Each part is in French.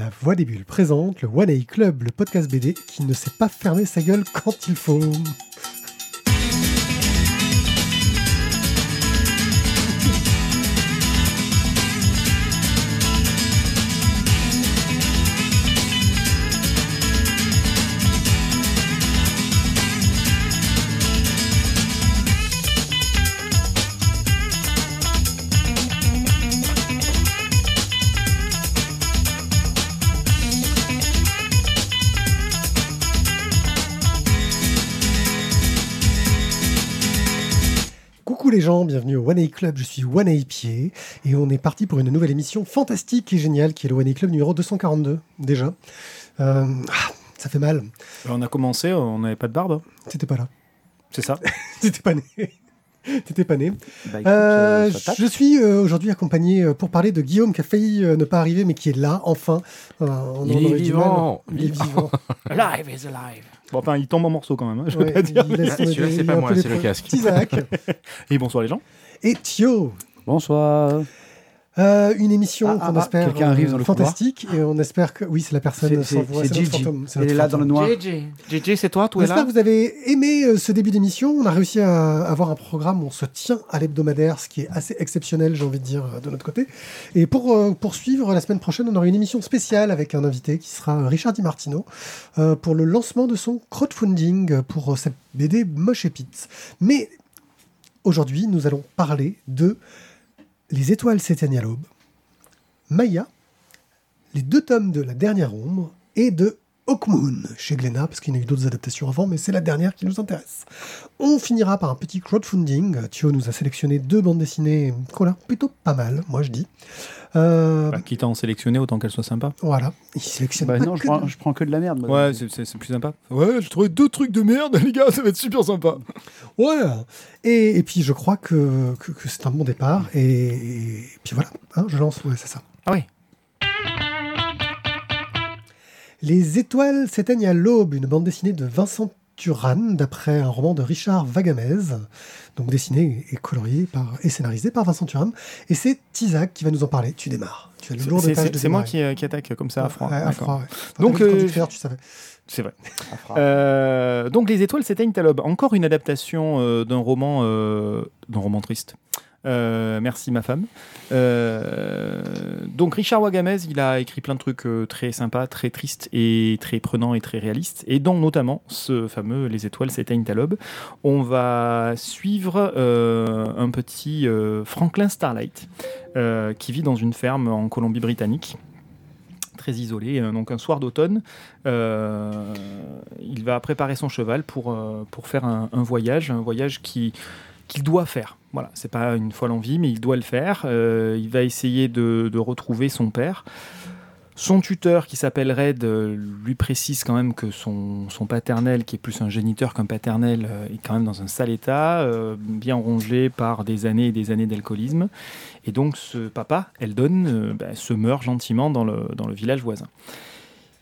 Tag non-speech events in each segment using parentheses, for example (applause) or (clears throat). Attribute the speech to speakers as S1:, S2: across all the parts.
S1: La Voix des Bulles présente le One A Club, le podcast BD qui ne sait pas fermer sa gueule quand il faut. Gens, bienvenue au One A Club, je suis One A Pied et on est parti pour une nouvelle émission fantastique et géniale qui est le One A Club numéro 242 déjà. Euh, ah, ça fait mal,
S2: On a commencé, on n'avait pas de barbe,
S1: t'étais pas là,
S2: c'est ça (laughs)
S1: t'étais pas né. (laughs) T'étais pas né.
S3: Bah, écoute,
S1: Euh,
S3: euh,
S1: je suis euh, aujourd'hui accompagné euh, pour parler de Guillaume qui a failli euh, ne pas arriver mais qui est là enfin. Euh, on
S3: Il
S1: en
S3: est vivant.
S1: Il est vivant. (laughs)
S2: Alive is alive. Bon, enfin, il tombe en morceaux quand même, hein, je
S1: Ouais,
S2: veux pas dire.
S3: Ah, celui-là, c'est pas moi, c'est le casque.
S1: Tizak
S2: Et bonsoir les gens.
S1: et Thio.
S3: Bonsoir.
S1: Euh, une émission
S3: Ah,
S1: qu'on
S3: ah,
S1: espère
S3: quelqu'un arrive dans le
S1: fantastique et on espère que oui c'est la personne
S3: C'est-
S1: sans voix,
S3: c'est
S1: fantôme,
S3: Elle est là dans le noir.
S2: JJ. C'est toi, tout
S1: J'espère que vous avez aimé euh, ce début d'émission. On a réussi à avoir un programme où on se tient à l'hebdomadaire, ce qui est assez exceptionnel, j'ai envie de dire, euh, de notre côté. Et pour euh, poursuivre, la semaine prochaine, on aura une émission spéciale avec un invité qui sera Richard Di Martino pour le lancement de son crowdfunding pour cette BD Moche et Pitts. Mais aujourd'hui, nous allons parler de Les étoiles s'éteignent à l'aube, Maya, les deux tomes de La Dernière Ombre et de Hawkmoon chez Glénat, parce qu'il y en a eu d'autres adaptations avant, mais c'est la dernière qui nous intéresse. On finira par un petit crowdfunding. Thio nous a sélectionné deux bandes dessinées qu'on a plutôt pas mal, moi je dis. Euh,
S2: Bah, quitte à en sélectionner, autant qu'elle soit sympa.
S1: Voilà, il sélectionne
S3: Bah
S1: pas
S3: non, je prends,
S1: de-
S3: je prends que de la merde. moi.
S2: Ouais, c'est- c'est c'est plus sympa. Ouais, j'ai trouvé deux trucs de merde, (laughs) les gars, ça va être super sympa.
S1: Ouais. Et, et puis je crois que, que, que c'est un bon départ. Et, et puis voilà, hein, je lance, ouais, c'est ça.
S2: Ah oui.
S1: Les étoiles s'éteignent à l'aube, une bande dessinée de Vincent Turan, d'après un roman de Richard Vagamez, donc dessiné et colorié par, et scénarisé par Vincent Turan. Et c'est Tizak qui va nous en parler. Tu démarres. Tu as le lourd
S2: C'est-
S1: de
S2: moi qui, euh, qui attaque comme ça à froid.
S1: Ouais, à
S2: D'accord.
S1: froid, ouais.
S2: Donc,
S1: Donc, quand
S2: euh,
S1: tu faire, tu savais.
S2: C'est vrai. Euh, donc les étoiles s'éteignent à l'aube. Encore une adaptation euh, d'un roman, euh, d'un roman triste. Euh, merci ma femme. Euh, donc Richard Wagamez, il a écrit plein de trucs euh, très sympas, très tristes et très prenants et très réalistes, et dont notamment ce fameux Les étoiles s'éteignent à l'aube. On va suivre un petit Franklin Starlight qui vit dans une ferme en Colombie-Britannique très isolé. Donc un soir d'automne, il va préparer son cheval pour, pour faire un voyage, un voyage qui qu'il doit faire. Voilà, c'est pas une fois l'envie, mais il doit le faire. Euh, il va essayer de, retrouver son père. Son tuteur, qui s'appelle Red, euh, lui précise quand même que son, paternel, qui est plus un géniteur qu'un paternel, euh, est quand même dans un sale état, bien rongé par des années et des années d'alcoolisme. Et donc ce papa, Eldon, euh, bah, se meurt gentiment dans le village voisin.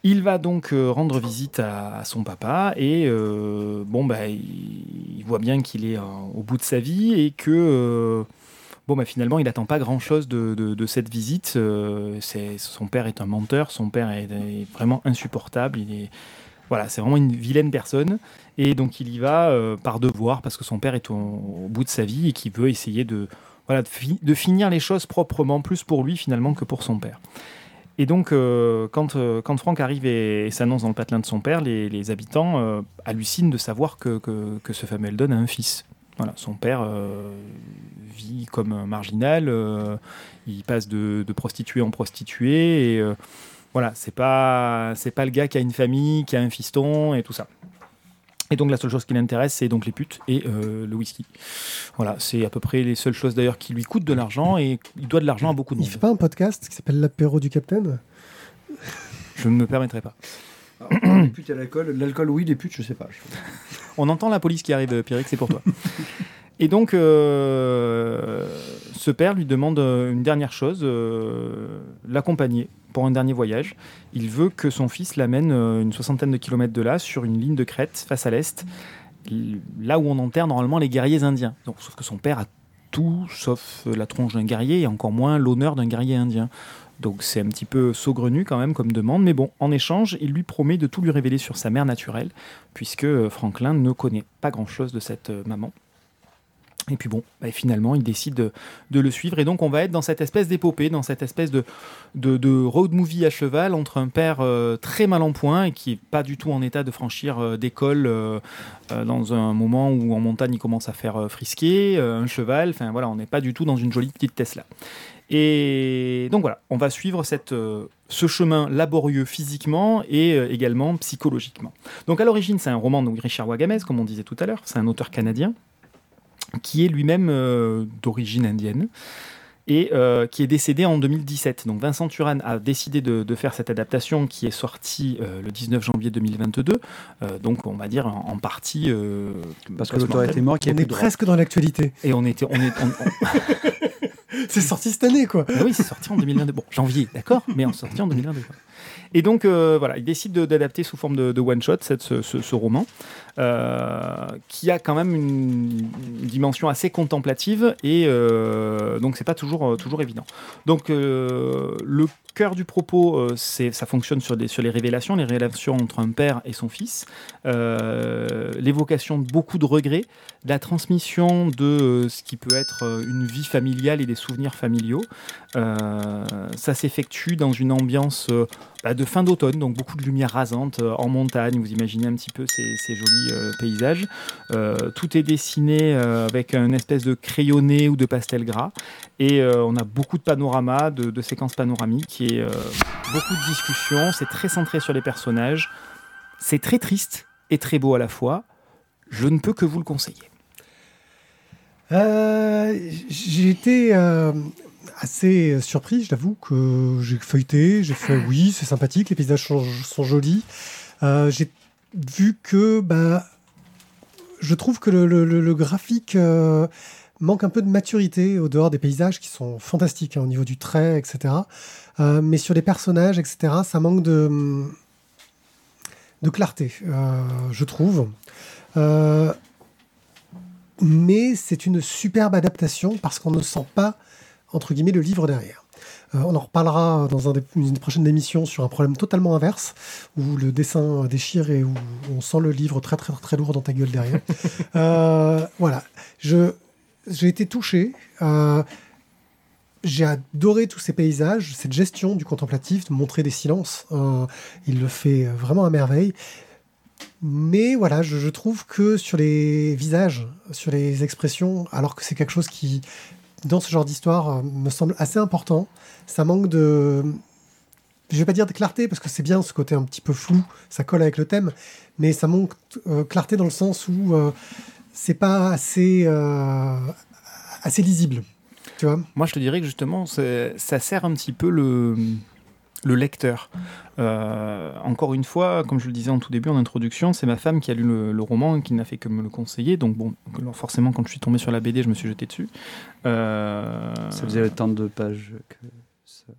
S2: Il va donc euh, rendre visite à, son papa et euh, bon bah il, voit bien qu'il est euh, au bout de sa vie et que bon bah finalement il n'attend pas grand chose de, cette visite. Son père est un menteur, son père est, vraiment insupportable. Il est voilà c'est vraiment une vilaine personne et donc il y va par devoir parce que son père est au, bout de sa vie et qu'il veut essayer de voilà de, de finir les choses proprement plus pour lui finalement que pour son père. Et donc, euh, quand, euh, quand Franck arrive et, s'annonce dans le patelin de son père, les, habitants euh, hallucinent de savoir que, que, ce fameux Eldon a un fils. Voilà, son père vit comme un marginal, il passe de, de prostituée en prostituée, et voilà, c'est pas, c'est pas le gars qui a une famille, qui a un fiston, et tout ça. Et donc la seule chose qui l'intéresse, c'est donc les putes et euh, le whisky. Voilà, c'est à peu près les seules choses d'ailleurs qui lui coûtent de l'argent, et il doit de l'argent à beaucoup de
S1: Il
S2: monde.
S1: fait pas un podcast qui s'appelle L'apéro du Capitaine?
S2: Je ne me permettrai pas.
S3: Alors, les putes et l'alcool. L'alcool, oui, les putes, je sais pas.
S2: On entend la police qui arrive, Pierrick, c'est pour toi. (laughs) Et donc, euh, ce père lui demande euh, une dernière chose, euh, l'accompagner pour un dernier voyage. Il veut que son fils l'amène euh, une soixantaine de kilomètres de là, sur une ligne de crête, face à l'est, là où on enterre normalement les guerriers indiens. Sauf que son père a tout sauf la tronche d'un guerrier et encore moins l'honneur d'un guerrier indien. Donc c'est un petit peu saugrenu quand même comme demande, mais bon, en échange, il lui promet de tout lui révéler sur sa mère naturelle, puisque Franklin ne connaît pas grand-chose de cette maman. Et puis bon, bah, finalement, il décide de, le suivre. Et donc, on va être dans cette espèce d'épopée, dans cette espèce de, road movie à cheval entre un père euh, très mal en point et qui n'est pas du tout en état de franchir euh, d'école euh, euh, dans un moment où en montagne il commence à faire euh, frisquer, un cheval. Enfin voilà, on n'est pas du tout dans une jolie petite Tesla. Et donc voilà, on va suivre ce chemin laborieux physiquement et également psychologiquement. Donc à l'origine, c'est un roman de Richard Wagamez, comme on disait tout à l'heure. C'est un auteur canadien qui est lui-même euh, d'origine indienne et euh, qui est décédé en 2017. Donc Vincent Turan a décidé de, de faire cette adaptation qui est sortie euh, le 19 janvier 2022. Euh, donc on va dire en, en partie... euh,
S3: Parce que l'auteur était mort, qu'il
S1: On est
S3: droit.
S1: presque dans l'actualité.
S2: Et on était... On est, on- on- (laughs)
S1: C'est sorti cette année, quoi.
S2: Ah oui, c'est sorti en 2022. Bon, janvier, d'accord, mais en sorti en 2022. quoi. Et donc, euh, voilà, il décide de- d'adapter sous forme de, one-shot ce, ce- roman, euh, qui a quand même une, dimension assez contemplative, et euh, donc c'est pas toujours, toujours évident. Donc, le cœur du propos, c'est, ça fonctionne sur, des, sur les révélations, les révélations entre un père et son fils, l'évocation de beaucoup de regrets, la transmission de ce qui peut être une vie familiale et des souvenirs familiaux. Ça s'effectue dans une ambiance bah, de fin d'automne, donc beaucoup de lumière rasante euh, en montagne. Vous imaginez un petit peu ces, jolis euh, paysages. Euh, tout est dessiné avec un espèce de crayonné ou de pastel gras. Et on a beaucoup de panoramas, de, séquences panoramiques et beaucoup de discussions. C'est très centré sur les personnages. C'est très triste et très beau à la fois. Je ne peux que vous le conseiller.
S1: Euh, assez surpris, je l'avoue, que j'ai feuilleté, j'ai fait (laughs) oui, c'est sympathique, les paysages sont, sont jolis. Euh, j'ai vu que bah, je trouve que le, le- le- le graphique euh, manque un peu de maturité au dehors des paysages qui sont fantastiques hein, au niveau du trait, etc. Euh, mais sur les personnages, etc., ça manque de, de clarté, euh, je trouve. Euh, mais c'est une superbe adaptation parce qu'on ne sent pas, entre guillemets, le livre derrière. Euh, on en reparlera dans un des- une des prochaines émissions sur un problème totalement inverse, où le dessin déchire et où on sent le livre très très très lourd dans ta gueule derrière. (laughs) Euh, voilà, je j'ai été touché. euh, j'ai adoré tous ces paysages, cette gestion du contemplatif, de montrer des silences. il le fait vraiment à merveille. Mais voilà, je, je trouve que sur les visages, sur les expressions, alors que c'est quelque chose qui, dans ce genre d'histoire, euh, me semble assez important, ça manque de... Je vais pas dire de clarté, parce que c'est bien ce côté un petit peu flou, ça colle avec le thème, mais ça manque euh, clarté dans le sens où euh, c'est pas assez, euh, assez lisible. Tu vois
S2: Moi, je te dirais que justement, ça sert un petit peu le, le lecteur. Euh, encore une fois, comme je le disais en tout début, en introduction, c'est ma femme qui a lu le, le roman et qui n'a fait que me le conseiller. Donc, bon, alors forcément, quand je suis tombé sur la BD, je me suis jeté dessus. Euh,
S3: Ça faisait temps de pages que ça-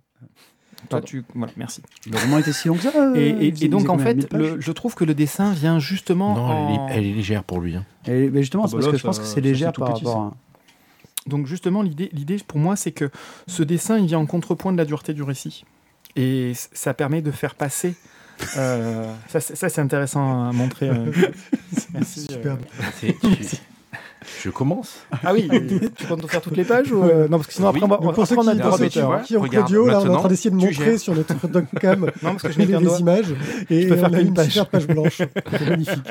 S2: Toi, tu... Voilà, merci.
S3: Le roman était si long que ça euh,
S2: Et, et donc, en fait,
S3: 1000 pages
S2: le- je trouve que le dessin vient justement.
S4: Non, elle, est, elle est légère pour lui. hein.
S3: Et, mais justement,
S2: Ah
S3: c'est
S2: bah
S3: parce
S2: là,
S3: que je pense que c'est légère par
S2: petit,
S3: rapport à.
S2: Donc justement, l'idée, l'idée pour moi, c'est que ce dessin, il vient en contrepoint de la dureté du récit. Et ça permet de faire passer... euh, ça, c'est- ça, c'est intéressant à montrer. euh. (laughs) Merci. euh.
S1: Superbe.
S4: C'est- tu- Je commence.
S2: Ah oui, tu comptes nous faire toutes les pages ou euh, Non, parce que sinon
S4: Oui.
S2: après, on va,
S1: Donc, pour ceux
S2: après, on a
S1: qui,
S2: des
S1: pour ceux qui, qui ont Claudio, là, on est en train d'essayer de montrer sur notre docam (laughs)
S2: Non, parce que je
S1: les, les images. Et
S2: peux
S1: on
S2: faire
S1: a une
S2: page.
S1: super page blanche. (laughs) C'est magnifique.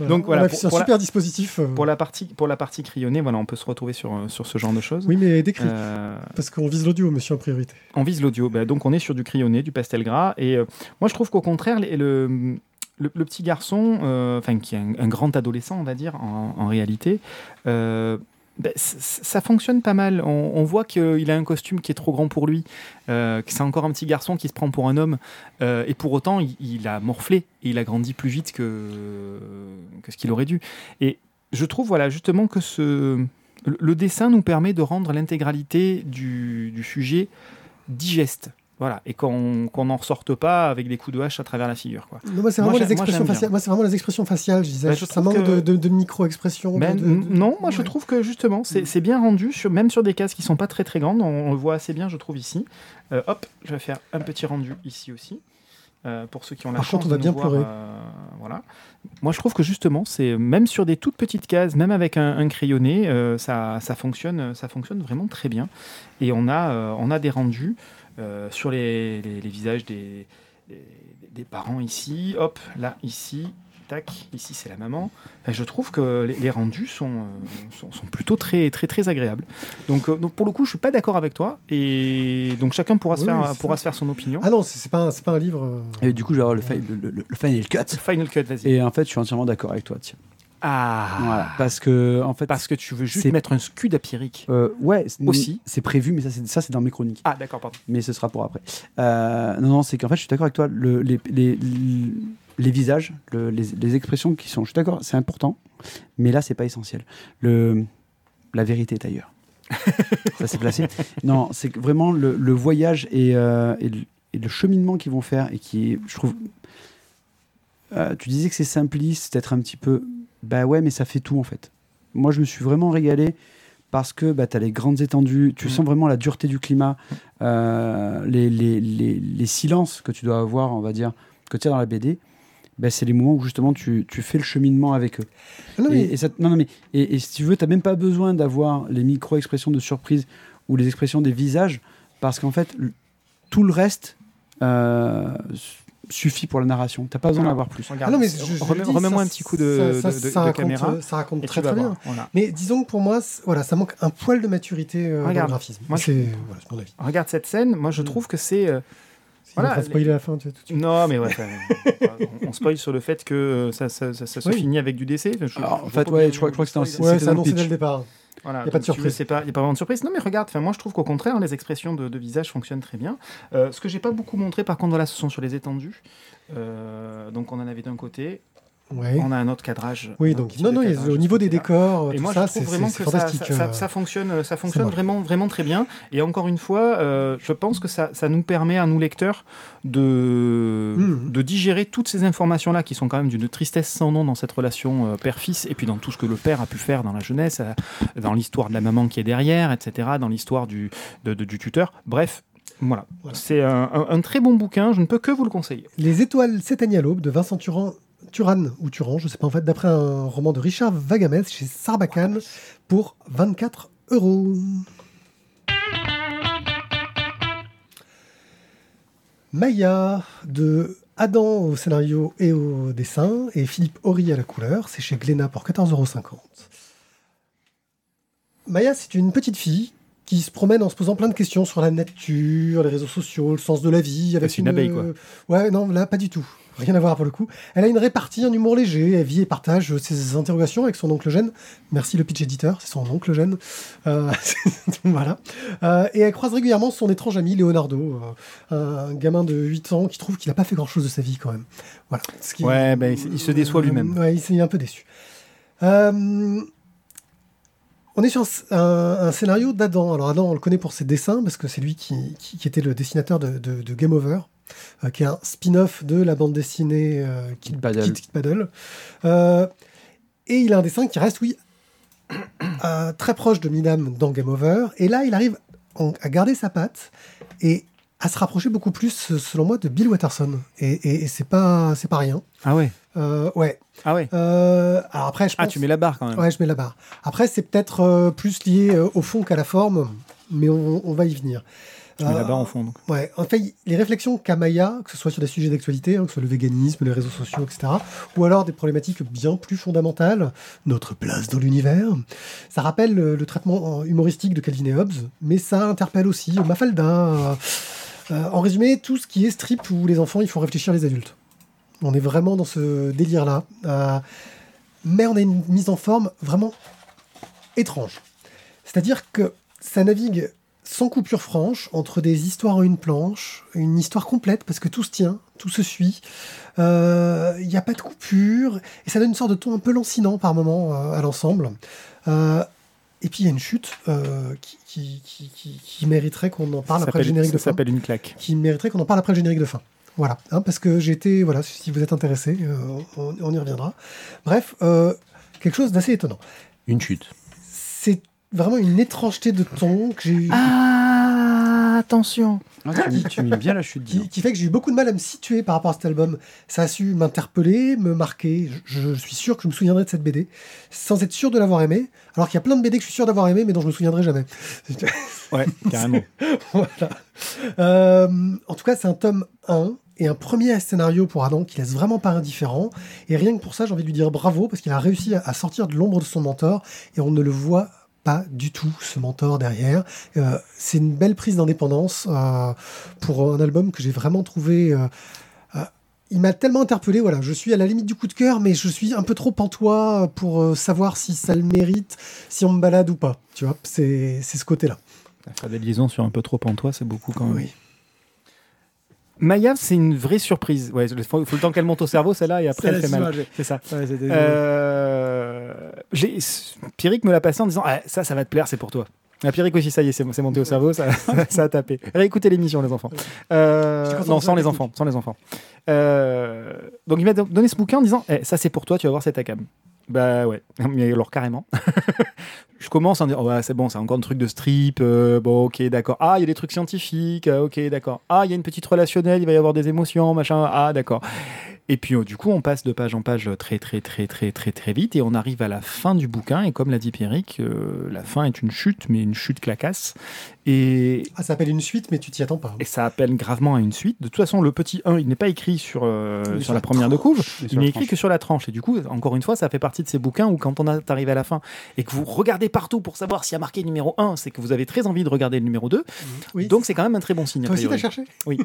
S2: Donc, voilà, pour-
S1: fait un
S2: la-
S1: super dispositif. euh,
S2: Pour la partie, pour la partie crayonnée, voilà, on peut se retrouver sur, euh, sur ce genre de choses.
S1: Oui, mais décrit.
S2: Euh,
S1: Parce qu'on vise l'audio, monsieur, en priorité.
S2: on vise l'audio. Bah, donc on est sur du crayonné, du pastel gras. Et euh, moi, je trouve qu'au contraire, les- le, le, petit garçon, euh, enfin qui est un, grand adolescent, on va dire, en, réalité, euh, c- ça fonctionne pas mal. On, voit qu'il a un costume qui est trop grand pour lui, euh, que c'est encore un petit garçon qui se prend pour un homme. et pour autant, il, a morflé et il a grandi plus vite que, ce qu'il aurait dû. Et je trouve, voilà, justement que le, dessin nous permet de rendre l'intégralité du sujet digeste. Voilà, et qu'on n'en ressorte pas avec des coups de hache à travers la figure. Quoi.
S1: Non, moi, c'est vraiment, les expressions faciales. Moi, c'est vraiment les expressions faciales, je disais.
S2: Bah, je
S1: ça manque
S2: que-
S1: de, de, de micro-expressions. de-
S2: non, moi je trouve que justement, c'est bien rendu, sur, même sur des cases qui sont pas très très grandes, on, on le voit assez bien, je trouve ici. Euh, hop, je vais faire un petit rendu ici aussi. euh, pour ceux qui ont la
S1: Par
S2: chance
S1: contre, on
S2: de
S1: va bien
S2: voir,
S1: pleurer.
S2: euh, voilà. Moi, je trouve que justement, c'est même sur des toutes petites cases, même avec un, un crayonné, ça, ça fonctionne, ça fonctionne vraiment très bien. Et on a, on a des rendus sur les, les- les visages des, des, des parents ici. Hop, là, ici. Tac, ici c'est la maman. Enfin, je trouve que les, les rendus sont, euh, sont, sont plutôt très, très, très agréables. Donc, euh, donc pour le coup, je suis pas d'accord avec toi. Et donc chacun pourra, se,
S1: Oui,
S2: faire, pourra
S1: ça.
S2: se faire son opinion.
S1: Ah non, c'est pas, un- pas un livre. euh,
S3: Et du coup, je vais avoir le, fi- le, le- le final cut.
S2: Final cut, vas-y.
S3: Et en fait, je suis entièrement d'accord avec toi. Tiens.
S2: Ah
S3: Voilà. Parce que, en fait,
S2: Parce que tu veux juste mettre un scud à Pierrick.
S3: euh, ouais, c'est-
S2: Aussi.
S3: c'est prévu, mais ça, c'est ça, c'est dans mes chroniques.
S2: Ah, d'accord, pardon.
S3: mais ce sera pour après. Euh, non, non, c'est qu'en fait, je suis d'accord avec toi. Le- les, les, les visages, le- les, les expressions qui sont, je suis d'accord, c'est important, mais là, c'est pas essentiel. Le, la vérité est ailleurs. (laughs) ça s'est placé. Non, c'est vraiment le, le voyage et, euh, et, le, et le cheminement qu'ils vont faire et qui, je trouve. Euh, tu disais que c'est simpliste, d'être un petit peu. Bah ouais, mais ça fait tout en fait. Moi, je me suis vraiment régalé parce que bah, tu as les grandes étendues, tu
S2: Mm.
S3: sens vraiment la dureté du climat, euh, les, les, les, les silences que tu dois avoir, on va dire, que tu as dans la BD. bah, c'est les moments où justement tu, tu fais le cheminement avec eux.
S1: Ah non,
S3: Et,
S1: mais-
S3: et ça- non, non, mais, et, et si tu veux, tu n'as même pas besoin d'avoir les micro-expressions de surprise ou les expressions des visages, parce qu'en fait, tout le reste euh, suffit pour la narration. Tu n'as pas besoin
S2: Alors,
S3: d'avoir plus.
S1: Ah non, mais
S2: remets-moi un petit coup de,
S1: ça-
S2: de-
S1: ça-
S2: de-
S1: ça
S2: de
S1: raconte,
S2: caméra.
S1: Ça raconte très très bien.
S2: voir, Voilà.
S1: Mais disons que pour moi, voilà, ça manque un poil de maturité euh, dans
S2: Regarde,
S1: le graphisme.
S2: moi, je-
S1: c'est voilà, c'est mon avis.
S2: Regarde cette scène, moi je
S1: Mm.
S2: trouve que c'est. euh,
S1: Si
S2: Voilà,
S1: on va spoiler la fin, tu vois, tout de suite.
S2: Non, mais ouais, on, on spoil sur le fait que ça, ça, ça- ça se
S1: Oui.
S2: finit avec du décès. Je-
S3: Alors,
S2: je
S3: en fait, ouais, je crois- je crois que c'était dans
S1: annoncé dès le départ.
S2: Voilà,
S1: Y a pas de surprise.
S2: Il n'y a pas vraiment de surprise. Non, mais regarde, moi je trouve qu'au contraire, les expressions de, de visage fonctionnent très bien. Euh, ce que j'ai pas beaucoup montré, par contre, voilà, ce sont sur les étendues. Euh, donc on en avait d'un côté,
S1: Ouais.
S2: on a un autre cadrage.
S1: Oui, donc non, non,
S2: cadrage
S1: au niveau des décors,
S2: Et
S1: tout
S2: moi,
S1: ça,
S2: je trouve
S1: c'est
S2: vraiment que ça, ça-
S1: euh.
S2: ça fonctionne, ça fonctionne
S1: vrai.
S2: vraiment, vraiment très bien. Et encore une fois, euh, je pense que ça, ça nous permet à nous lecteurs de,
S1: Mhm.
S2: de digérer toutes ces informations-là qui sont quand même d'une tristesse sans nom dans cette relation euh, père-fils et puis dans tout ce que le père a pu faire dans la jeunesse, euh, dans l'histoire de la maman qui est derrière, etc., dans l'histoire du, de- de- du tuteur. Bref. Voilà,
S1: Voilà.
S2: c'est un, un- un très bon bouquin, je ne peux que vous le conseiller.
S1: Les étoiles s'éteignent à l'aube de Vincent Turan, Turan ou Turan, je sais pas en fait, d'après un roman de Richard Vagamès chez Sarbacane pour 24 euros. Maya de Adam au scénario et au dessin et Philippe Horry à la couleur, c'est chez Glénat pour 14,50 euros. Maya, c'est une petite fille qui se promène en se posant plein de questions sur la nature, les réseaux sociaux, le sens de la vie. Avec
S2: C'est une abeille, quoi.
S1: Ouais, non, là, pas du tout. Rien à voir pour le coup. Elle a une répartie, un humour léger. Elle vit et partage ses interrogations avec son oncle Gêne. Merci le pitch éditeur, c'est son oncle Gêne. Euh, (laughs) voilà. Euh, et elle croise régulièrement son étrange ami Leonardo, euh, un gamin de 8 ans qui trouve qu'il n'a pas fait grand-chose de sa vie quand même. Voilà. Ce qui-
S2: Ouais, ben, il se déçoit lui-même.
S1: Ouais, il s'est un peu déçu. Euh, on est sur un, scénario d'Adam. Alors Adam, on le connaît pour ses dessins, parce que c'est lui qui, qui- qui était le dessinateur de, de- de Game Over, euh, qui est un spin-off de la bande dessinée euh, Kid,
S3: Paddle.
S1: Kid- Kid Paddle. Euh, et il a un dessin qui reste, oui, (coughs) euh, très proche de Midam dans Game Over. Et là, il arrive en- à garder sa patte et à se rapprocher beaucoup plus, selon moi, de Bill Watterson. Et, et- et c'est pas, c'est pas rien.
S2: Ah ouais
S1: Euh, ouais.
S2: Ah ouais
S1: Euh, alors après, je pense.
S2: Ah, tu mets la barre quand même.
S1: Ouais, je mets la barre. Après, c'est peut-être euh, plus lié euh, au fond qu'à la forme, mais on, on va y venir.
S2: Tu mets la
S1: Euh,
S2: barre en fond. donc.
S1: Ouais, en fait, les réflexions qu'a Maya, que ce soit sur des sujets d'actualité, hein, que ce soit le véganisme, les réseaux sociaux, etc., ou alors des problématiques bien plus fondamentales, notre place dans l'univers, ça rappelle le, le traitement euh, humoristique de Calvin et Hobbes, mais ça interpelle aussi Mafalda. euh, euh, en résumé, tout ce qui est strip où les enfants, il faut réfléchir les adultes. On est vraiment dans ce délire-là. Euh, mais on a une mise en forme vraiment étrange. C'est-à-dire que ça navigue sans coupure franche entre des histoires en une planche, une histoire complète parce que tout se tient, tout se suit. Euh, Il n'y a pas de coupure et ça donne une sorte de ton un peu lancinant par moment euh, à l'ensemble. Euh, et puis il y a une chute euh, qui, qui, qui, qui- qui mériterait qu'on en parle
S2: Ça
S1: après le générique
S2: ça
S1: de fin.
S2: s'appelle une claque.
S1: Qui mériterait qu'on en parle après le générique de fin. Voilà, hein, parce que j'ai été, voilà, si vous êtes intéressé, euh, on, on y reviendra. Bref, euh, quelque chose d'assez étonnant.
S4: Une chute.
S1: Vraiment une étrangeté de ton que j'ai eu.
S2: Ah, attention.
S3: Ah, tu, mets- tu mets bien la chute. dis
S1: qui, qui fait que j'ai eu beaucoup de mal à me situer par rapport à cet album. Ça a su m'interpeller, me marquer. Je, je suis sûr que je me souviendrai de cette BD sans être sûr de l'avoir aimé. Alors qu'il y a plein de BD que je suis sûr d'avoir aimé, mais dont je me souviendrai jamais. (laughs)
S2: Ouais, carrément. (laughs)
S1: voilà. Euh, en tout cas, c'est un tome 1 et un premier scénario pour Adam qui laisse vraiment pas indifférent. Et rien que pour ça, j'ai envie de lui dire bravo parce qu'il a réussi à, à sortir de l'ombre de son mentor et on ne le voit pas du tout, ce mentor derrière. Euh, c'est une belle prise d'indépendance euh, pour un album que j'ai vraiment trouvé. euh, euh, il m'a tellement interpellé, voilà, je suis à la limite du coup de cœur, mais je suis un peu trop pantois pour euh, savoir si ça le mérite, si on me balade ou pas. Tu vois, c'est c'est ce côté-là.
S2: Faire des liaisons sur un peu trop en toi, c'est beaucoup quand même.
S1: Oui.
S2: Maya, c'est une vraie surprise. Ouais, il faut, faut le temps qu'elle monte au cerveau, celle-là, et après elle fait mal. C'est ça. Euh, Pierrick me l'a passé en disant ah, Ça, ça va te plaire, c'est pour toi. Ah, Pierrick aussi, ça y est, c'est c'est monté au cerveau, (laughs) ça, ça a tapé. Réécoutez l'émission, les enfants. Euh, non, sans les enfants. Sans les enfants. Euh, donc, il m'a donné ce bouquin en disant Eh, Ça, c'est pour toi, tu vas voir cet Akam. Bah ouais, (laughs) mais alors carrément. (laughs) je commence en disant oh, ouais, c'est bon, c'est encore un truc de strip. euh, bon, ok, d'accord. Ah, il y a des trucs scientifiques. euh, ok, d'accord. Ah, il y a une petite relationnelle, il va y avoir des émotions, machin. Ah, d'accord. Et puis euh, du coup, on passe de page en page très très très très très très vite et on arrive à la fin du bouquin. Et comme l'a dit Pierrick, euh, la fin est une chute, mais une chute clacasse. Et,
S1: Ah, ça s'appelle une suite, mais tu t'y attends pas.
S2: et ça appelle gravement à une suite. De toute façon, le petit 1, il n'est pas écrit sur, euh, sur
S1: sur
S2: la
S1: la
S2: première de couve. Il n'est écrit
S3: tranche.
S2: que sur la tranche. Et du coup, encore une fois, ça fait partie de ces bouquins où quand on arrive à la fin et que vous regardez partout pour savoir s'il y a marqué numéro 1, c'est que vous avez très envie de regarder le numéro 2.
S1: Oui.
S2: Donc c'est quand même un très bon signe.
S1: Toi aussi, t'as cherché?
S2: Oui.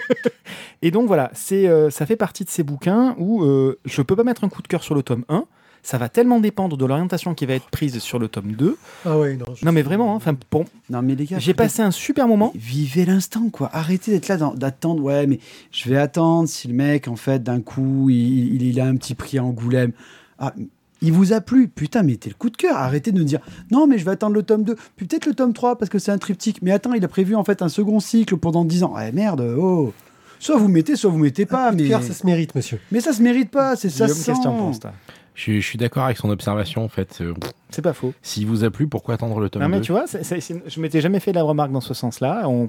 S2: (laughs) et donc voilà, c'est, euh, ça fait partie de ces bouquins où euh, je peux pas mettre un coup de cœur sur le tome 1. Ça va tellement dépendre de l'orientation qui va être prise sur le tome 2.
S1: Ah ouais, non. je-
S2: Non mais vraiment, hein, enfin, pour-
S3: Non, mais les gars,
S2: j'ai passé un super moment.
S3: Vivez l'instant, quoi. Arrêtez d'être là, dans- d'attendre. Ouais, mais je vais attendre si le mec, en fait, d'un coup, il, il- il a un petit prix à Angoulême. Ah, il vous a plu. Putain, mettez le coup de cœur. Arrêtez de nous dire non, mais je vais attendre le tome 2. Puis peut-être le tome 3 parce que c'est un triptyque. Mais attends, il a prévu, en fait, un second cycle pendant 10 ans. Eh merde, oh. Soit vous mettez, soit vous mettez pas.
S1: Un coup de
S3: Mais,
S1: cœur, ça se mérite, monsieur.
S3: mais ça se mérite pas. C'est ça. Se
S2: qu'est-ce que tu en
S3: sent.
S2: penses toi?
S4: Je, je suis d'accord avec son observation en fait. Euh,
S2: C'est pas faux.
S4: S'il vous a plu, pourquoi attendre le tome
S2: Non, mais
S4: 2
S2: tu vois, c'est- c'est- je m'étais jamais fait la remarque dans ce sens-là. On,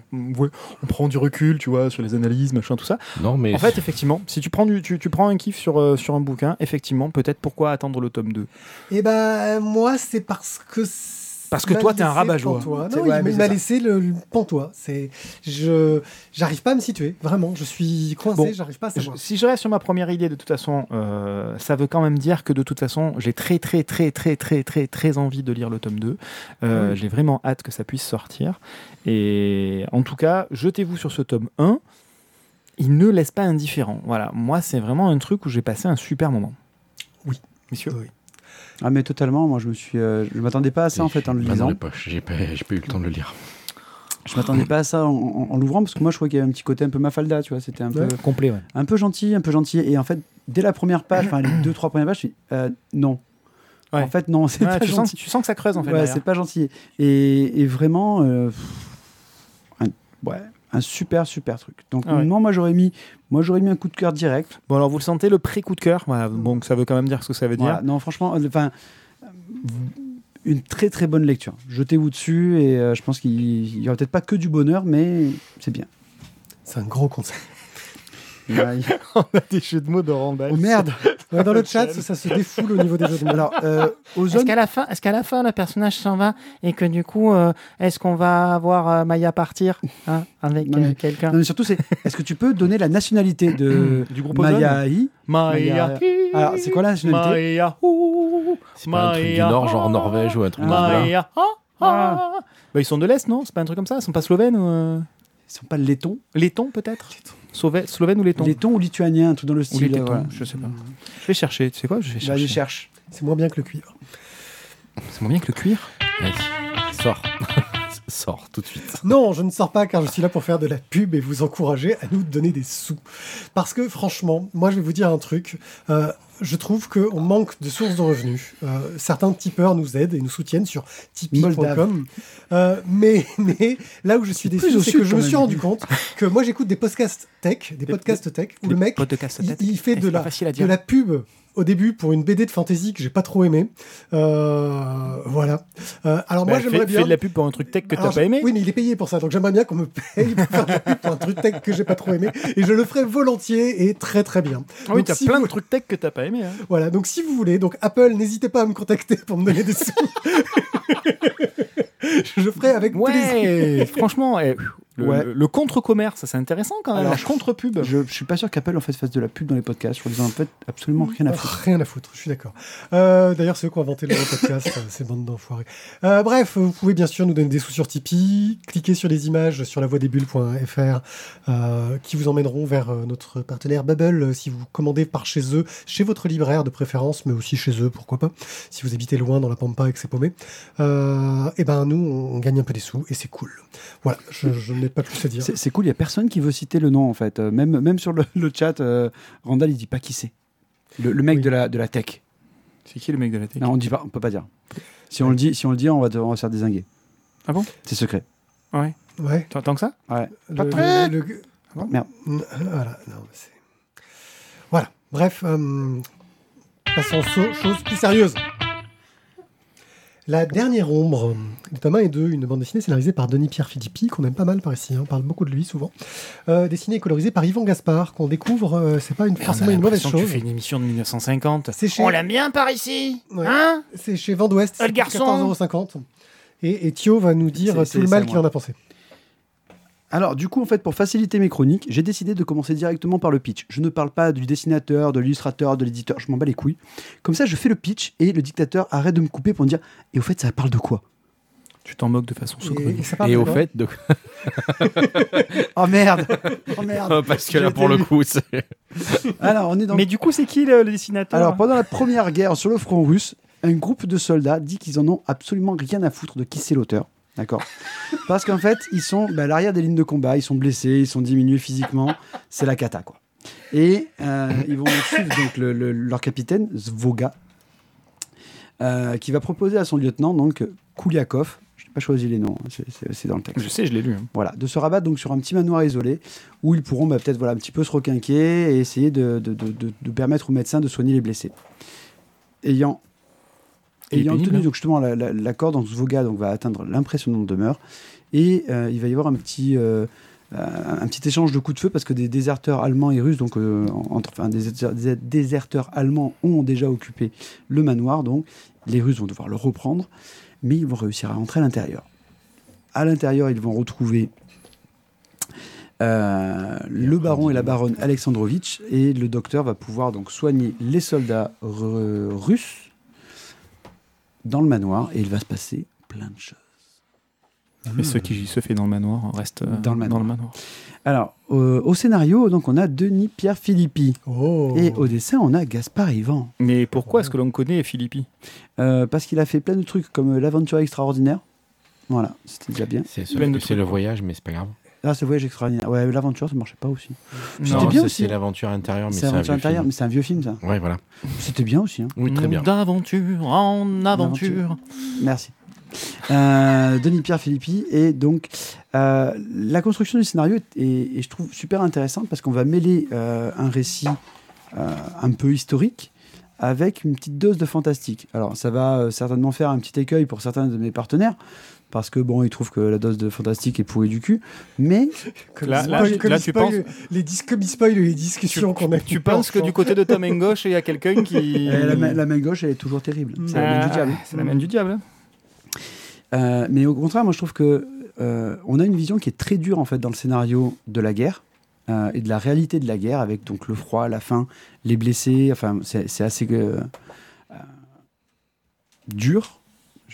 S2: prend du recul, tu vois, sur les analyses, machin, tout ça.
S4: Non, mais
S2: En fait, effectivement, si tu prends, du, tu, tu prends un kiff sur, euh, sur un bouquin, effectivement, peut-être pourquoi attendre le tome 2
S1: Eh ben, moi, c'est parce que.
S2: Parce que toi, t'es un rabat-joie.
S1: Non,
S3: ouais,
S1: il m'a laissé le, le pantois. C'est, je, j'arrive pas à me situer. Vraiment, je suis coincé.
S2: Bon,
S1: j'arrive pas à
S2: Je-
S1: savoir.
S2: si je reste sur ma première idée, de toute façon, euh, ça veut quand même dire que de toute façon, j'ai très, très, très, très, très, très, très envie de lire le tome 2. Euh,
S1: Oui.
S2: J'ai vraiment hâte que ça puisse sortir. Et en tout cas, jetez-vous sur ce tome 1. Il ne laisse pas indifférent. Voilà, moi, c'est vraiment un truc où j'ai passé un super moment.
S1: Oui.
S2: Messieurs
S1: Oui.
S3: Ah, mais totalement. Moi, je me suis. euh, je m'attendais pas à ça, en fait, en le
S4: dans
S3: lisant.
S4: J'ai pas, j'ai pas eu le temps de le lire.
S3: Je m'attendais pas à ça en, en- en l'ouvrant parce que moi, je croyais qu'il y avait un petit côté un peu Mafalda, tu vois. C'était un peu.
S2: Complet, ouais.
S3: un peu gentil, un peu gentil. Et en fait, dès la première page, enfin les deux, trois premières pages, je suis euh, non.
S2: Ouais.
S3: En fait, non, c'est
S2: Ouais,
S3: pas
S2: tu, sens,
S3: gentil.
S2: tu sens que ça creuse, en fait.
S3: ouais, c'est pas gentil. Et, et vraiment, euh, pff, un, ouais, un super, super truc. Donc,
S2: Ah ouais.
S3: non, moi, j'aurais mis, moi, j'aurais mis un coup de cœur direct.
S2: Bon, alors vous le sentez, le pré-coup de cœur? Voilà, bon, ça veut quand même dire ce que ça veut dire.
S3: Voilà. Non, franchement, euh, enfin, euh, une très, très bonne lecture. Jetez-vous dessus et euh, je pense qu'il il y aura peut-être pas que du bonheur, mais c'est bien.
S1: C'est un gros conseil. (laughs)
S2: On a des jeux de mots de Randall.
S3: oh merde
S1: dans (laughs) le chat, ça, ça se défoule au niveau des jeux de mots.
S3: Alors, euh,
S5: Est-ce qu'à la fin, est-ce qu'à la fin le personnage s'en va et que du coup, euh, est-ce qu'on va voir euh, Maya partir hein, avec
S3: mais-
S5: euh, quelqu'un
S3: Non, mais surtout, c'est est-ce que tu peux donner la nationalité de (clears throat)
S2: Du groupe
S3: Mayahi
S2: Maya.
S3: Alors, c'est quoi la nationalité?
S2: Maya.
S4: C'est pas un truc du
S2: Maya.
S4: Nord, genre Norvège ou un truc.
S2: Maya. ah, ah. Bah, ils sont de l'Est, non? C'est pas un truc comme ça? Ils sont pas slovènes ou... euh,
S3: Ils sont pas lettons
S2: Lettons, peut-être? Slovène ou letton?
S3: Lettons ou lituaniens, un truc dans le
S2: Ou
S3: style.
S2: tétons,
S3: voilà.
S2: je sais pas. Je vais chercher, tu sais quoi? Je vais
S3: Bah,
S2: chercher.
S3: je cherche.
S1: C'est moins bien que le cuivre.
S2: C'est moins bien que le cuir?
S4: Vas-y, sors. Sors tout de suite. (laughs)
S1: Non, je ne sors pas car je suis là pour faire de la pub et vous encourager à nous donner des sous. Parce que franchement, moi je vais vous dire un truc. euh, je trouve qu'on manque de sources de revenus. Euh, certains tipeurs nous aident et nous soutiennent sur tipeee.com. Euh, mais, (laughs) mais là où je suis déçu, c'est que je me suis rendu compte que moi j'écoute des podcasts tech, des
S2: Des-
S1: podcasts tech, où le mec,
S2: Podcast
S1: il, il fait
S2: Eh,
S1: de la, de la pub au début pour une BD de fantasy que j'ai pas trop aimé. Euh, voilà. Euh, alors moi
S2: Bah,
S1: j'aimerais
S2: fais,
S1: bien.
S2: fais de la pub pour un truc tech que t'as pas aimé.
S1: Oui, mais il est payé pour ça, donc j'aimerais bien qu'on me paye pour faire de la pub pour un truc tech que j'ai pas trop aimé, et je le ferai volontiers et très très bien.
S2: Ah oui, t'as
S1: si
S2: plein
S1: vous-
S2: de trucs tech que t'as pas aimé. hein.
S1: Voilà, donc si vous voulez, donc Apple, n'hésitez pas à me contacter pour me donner des sous. (laughs) je ferai avec plaisir.
S2: Ouais, franchement, eh, le,
S3: Ouais.
S2: le- le contre-commerce, c'est intéressant quand même.
S3: Alors,
S2: la contre-pub.
S3: Je, je suis pas sûr qu'Apple en fait fasse de la pub dans les podcasts. Je qu'ils en fait absolument rien à foutre.
S1: Rien à foutre, je suis d'accord. Euh, D'ailleurs, c'est eux qui ont inventé le podcast, (laughs) ces bandes d'enfoirés. Euh, bref, vous pouvez bien sûr nous donner des sous sur Tipeee, cliquez sur les images sur lavoidesbulles.fr euh, qui vous emmèneront vers euh, notre partenaire Bubble si vous commandez par chez eux, chez votre libraire de préférence, mais aussi chez eux, pourquoi pas, si vous habitez loin dans la Pampa et que c'est paumé. Euh, et ben nous, on gagne un peu des sous et c'est cool. Voilà, je, je n'ai pas plus à dire.
S3: C'est cool, il y a personne qui veut citer le nom en fait. Euh, même, même sur le, le chat, euh, Randall il dit pas qui c'est. Le, le mec
S1: Oui.
S3: de, la, de la tech.
S2: C'est qui le mec de la tech?
S3: Non, on dit pas, on peut pas dire. Si on le dit, si on le dit, on va, te- on va se faire désinguer.
S2: Ah bon?
S3: C'est secret.
S2: Ouais.
S1: Ouais.
S2: Tant tant que ça?
S3: Ouais.
S1: Le- le-
S2: bon?
S3: Merde.
S1: N- Voilà, non, Voilà. Bref, euh, passons aux choses plus sérieuses. La dernière ombre de Thomas et deux, une bande dessinée scénarisée par Denis Pierre Filippi, qu'on aime pas mal par ici, hein, on parle beaucoup de lui souvent. Euh, dessinée et colorisée par Yvan Gaspard, qu'on découvre, euh, c'est pas une, forcément une mauvaise
S2: Tu
S1: chose.
S2: fais une émission de 1950.
S1: C'est chez,
S5: On l'aime bien par ici
S1: Ouais.
S5: Hein?
S1: C'est chez Vent d'Ouest,
S5: le
S1: c'est
S5: garçon.
S1: 14,50€. Et, et Thio va nous dire tout le mal qu'il en a pensé.
S3: Alors, du coup, en fait, pour faciliter mes chroniques, j'ai décidé de commencer directement par le pitch. Je ne parle pas du dessinateur, de l'illustrateur, de l'éditeur, je m'en bats les couilles. Comme ça, je fais le pitch et le dictateur arrête de me couper pour me dire Et au fait, ça parle de quoi?
S2: Tu t'en moques de façon saugrenue.
S1: et
S4: au fait, de... (laughs) (laughs)
S3: Oh merde Oh merde
S4: parce que là, pour le coup, c'est. (laughs)
S3: Alors, on est dans
S2: Mais du coup, c'est qui le, le dessinateur?
S3: Alors, pendant la première guerre sur le front russe, un groupe de soldats dit qu'ils en ont absolument rien à foutre de qui c'est l'auteur. D'accord Parce qu'en fait, ils sont bah, à l'arrière des lignes de combat, ils sont blessés, ils sont diminués physiquement. C'est la cata, quoi. Et euh, ils vont suivre donc, le- le- leur capitaine, Zvoga, euh, qui va proposer à son lieutenant, donc Kouliakov, je n'ai pas choisi les noms, hein, c'est- dans le texte.
S2: Je sais, je l'ai lu. hein.
S3: Voilà, de se rabattre donc sur un petit manoir isolé où ils pourront bah, peut-être voilà, un petit peu se requinquer et essayer de, de- de- de- de permettre aux médecins de soigner les blessés. Ayant, ayant
S2: pénible,
S3: tenu
S2: hein.
S3: donc, justement la- la- l'accord, donc Svoga donc, va atteindre l'impressionnante demeure et euh, il va y avoir un petit, euh, un petit échange de coups de feu parce que des déserteurs allemands et russes, donc euh, entre, enfin, des, des déserteurs allemands ont déjà occupé le manoir, donc les Russes vont devoir le reprendre, mais ils vont réussir à rentrer à l'intérieur. À l'intérieur, ils vont retrouver euh, le baron et la baronne Alexandrovitch, et le docteur va pouvoir donc soigner les soldats russes dans le manoir, et il va se passer plein de choses.
S2: Mais ce qui se fait dans le manoir reste euh,
S3: Dans le manoir. Alors, euh, au scénario, donc on a Denis Pierre Philippi,
S1: Oh.
S3: et au dessin, on a Gaspard Ivan.
S2: Mais pourquoi est-ce que l'on connaît Philippi?
S3: Euh, parce qu'il a fait plein de trucs comme l'aventure extraordinaire. Voilà, c'était déjà bien.
S4: C'est le voyage, mais c'est pas grave.
S3: Ah, c'est voyage extraordinaire. Ouais, l'aventure, ça marchait pas aussi. C'était bien
S4: c'est-
S3: aussi,
S4: C'est
S3: hein.
S4: l'aventure intérieure, mais
S3: C'est
S4: un vieux
S3: intérieure,
S4: film.
S3: mais c'est un vieux film, ça.
S4: Ouais, voilà.
S3: C'était bien aussi. hein.
S4: Oui, très bien.
S2: D'aventure en aventure.
S3: Merci. Euh, Denis Pierre Philippi et donc euh, la construction du scénario est, est- est, je trouve super intéressante parce qu'on va mêler euh, un récit euh, un peu historique avec une petite dose de fantastique. Alors ça va euh, certainement faire un petit écueil pour certains de mes partenaires parce que bon ils trouvent que la dose de fantastique est pourrie du cul, mais (laughs)
S1: Comme
S2: Là- là,
S1: spoil-
S2: là, tu
S1: spoil les dis- comme il spoil les discussions qu'on a
S2: Tu penses que du côté de Tom (laughs) Gauche, il y a quelqu'un qui.
S3: euh, la, main, la main gauche elle est toujours terrible. C'est la main du
S2: Ah,
S3: diable.
S2: C'est la main du diable.
S3: Euh, mais au contraire, moi je trouve que euh, on a une vision qui est très dure en fait dans le scénario de la guerre euh, et de la réalité de la guerre avec donc le froid, la faim, les blessés. Enfin, c'est c'est assez euh, euh, dur.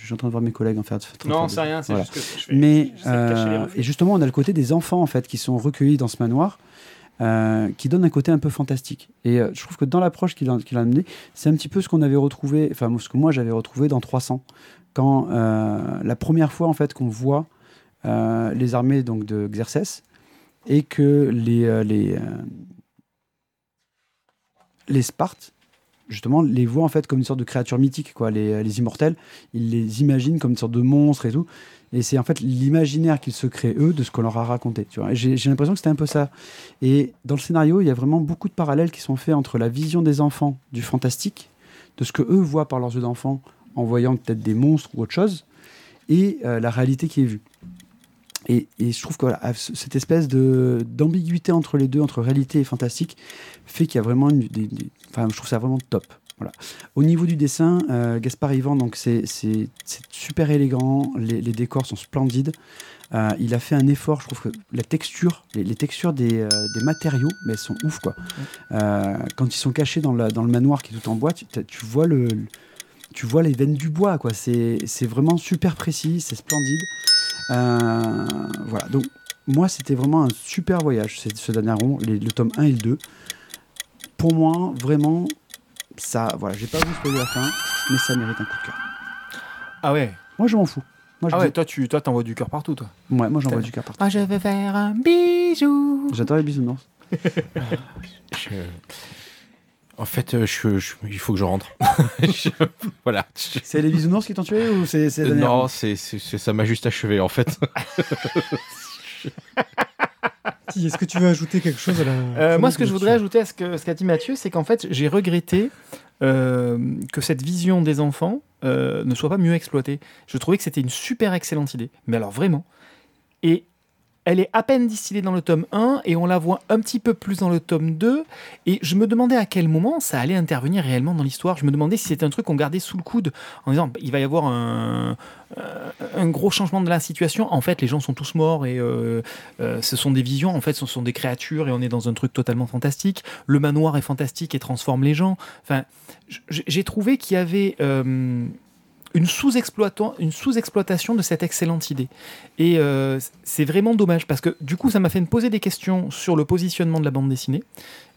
S3: Je suis en train de voir mes collègues en faire.
S2: Non, c'est rien, c'est
S3: Voilà.
S2: juste que je fais.
S3: Mais euh, et justement, on a le côté des enfants en fait qui sont recueillis dans ce manoir. euh, qui donne un côté un peu fantastique. Et euh, je trouve que dans l'approche qu'il a, qu'il a amené, c'est un petit peu ce qu'on avait retrouvé, enfin ce que moi j'avais retrouvé dans 300, quand la première fois en fait qu'on voit les armées donc de et que les les les Spartes justement les voit en fait comme une sorte de créature mythique, quoi. Les, les immortels, ils les imaginent comme une sorte de monstre et tout. Et c'est en fait l'imaginaire qu'ils se créent eux de ce qu'on leur a raconté. Tu vois. J'ai l'impression que c'était un peu ça. Et dans le scénario, il y a vraiment beaucoup de parallèles qui sont faits entre la vision des enfants du fantastique, de ce que eux voient par leurs yeux d'enfant en voyant peut-être des monstres ou autre chose, et euh, la réalité qui est vue. Et, et je trouve que cette espèce de d'ambiguïté entre les deux, entre réalité et fantastique, fait qu'il y a vraiment une, enfin, je trouve ça vraiment top. Voilà. Au niveau du dessin, euh, Gaspard Yvan, donc c'est super élégant, les, les décors sont splendides. Euh, il a fait un effort, je trouve que la texture, les, les textures des, euh, des matériaux, mais elles sont ouf quoi. Quand ils sont cachés dans, la- dans le manoir qui est tout en bois, tu, vois le, tu vois les veines du bois quoi. C'est c'est vraiment super précis, c'est splendide. Voilà, donc moi c'était vraiment un super voyage, c'est ce dernier rond, les- le tome 1 et le 2. Pour moi, vraiment, ça, voilà, je vais pas vous spoiler la fin, mais ça mérite un coup de cœur.
S2: Ah ouais.
S3: Moi, je m'en fous. Moi, je
S2: Ah ouais,
S3: dis-
S2: toi, tu toi, t'envoies du cœur partout, toi.
S3: ouais, moi, j'envoie du cœur partout.
S5: Moi, je veux faire un bisou.
S3: J'adore les bisounours. (laughs)
S4: Je- En fait, euh, je, je- il faut que je rentre. (laughs) Je- Voilà. Je-
S3: C'est les bisounours qui t'ont tué ou c'est dernière
S4: Non, c'est- ça m'a juste achevé en fait. (laughs)
S1: Est-ce que tu veux ajouter quelque chose à la
S2: Euh, moi, ce que je voudrais ajouter à ce que- ce qu'a dit Mathieu, c'est qu'en fait, j'ai regretté euh, que cette vision des enfants euh, ne soit pas mieux exploitée. Je trouvais que c'était une super excellente idée, mais alors vraiment. Et elle est à peine distillée dans le tome 1 et on la voit un petit peu plus dans le tome 2. Et je me demandais à quel moment ça allait intervenir réellement dans l'histoire. Je me demandais si c'était un truc qu'on gardait sous le coude en disant bah, il va y avoir un, euh, un gros changement de la situation. En fait, les gens sont tous morts et euh, euh, ce sont des visions. En fait, ce sont des créatures et on est dans un truc totalement fantastique. Le manoir est fantastique et transforme les gens. Enfin, j'ai trouvé qu'il y avait une sous-exploitation de cette excellente idée. Et euh, c'est vraiment dommage parce que du coup, ça m'a fait me poser des questions sur le positionnement de la bande dessinée.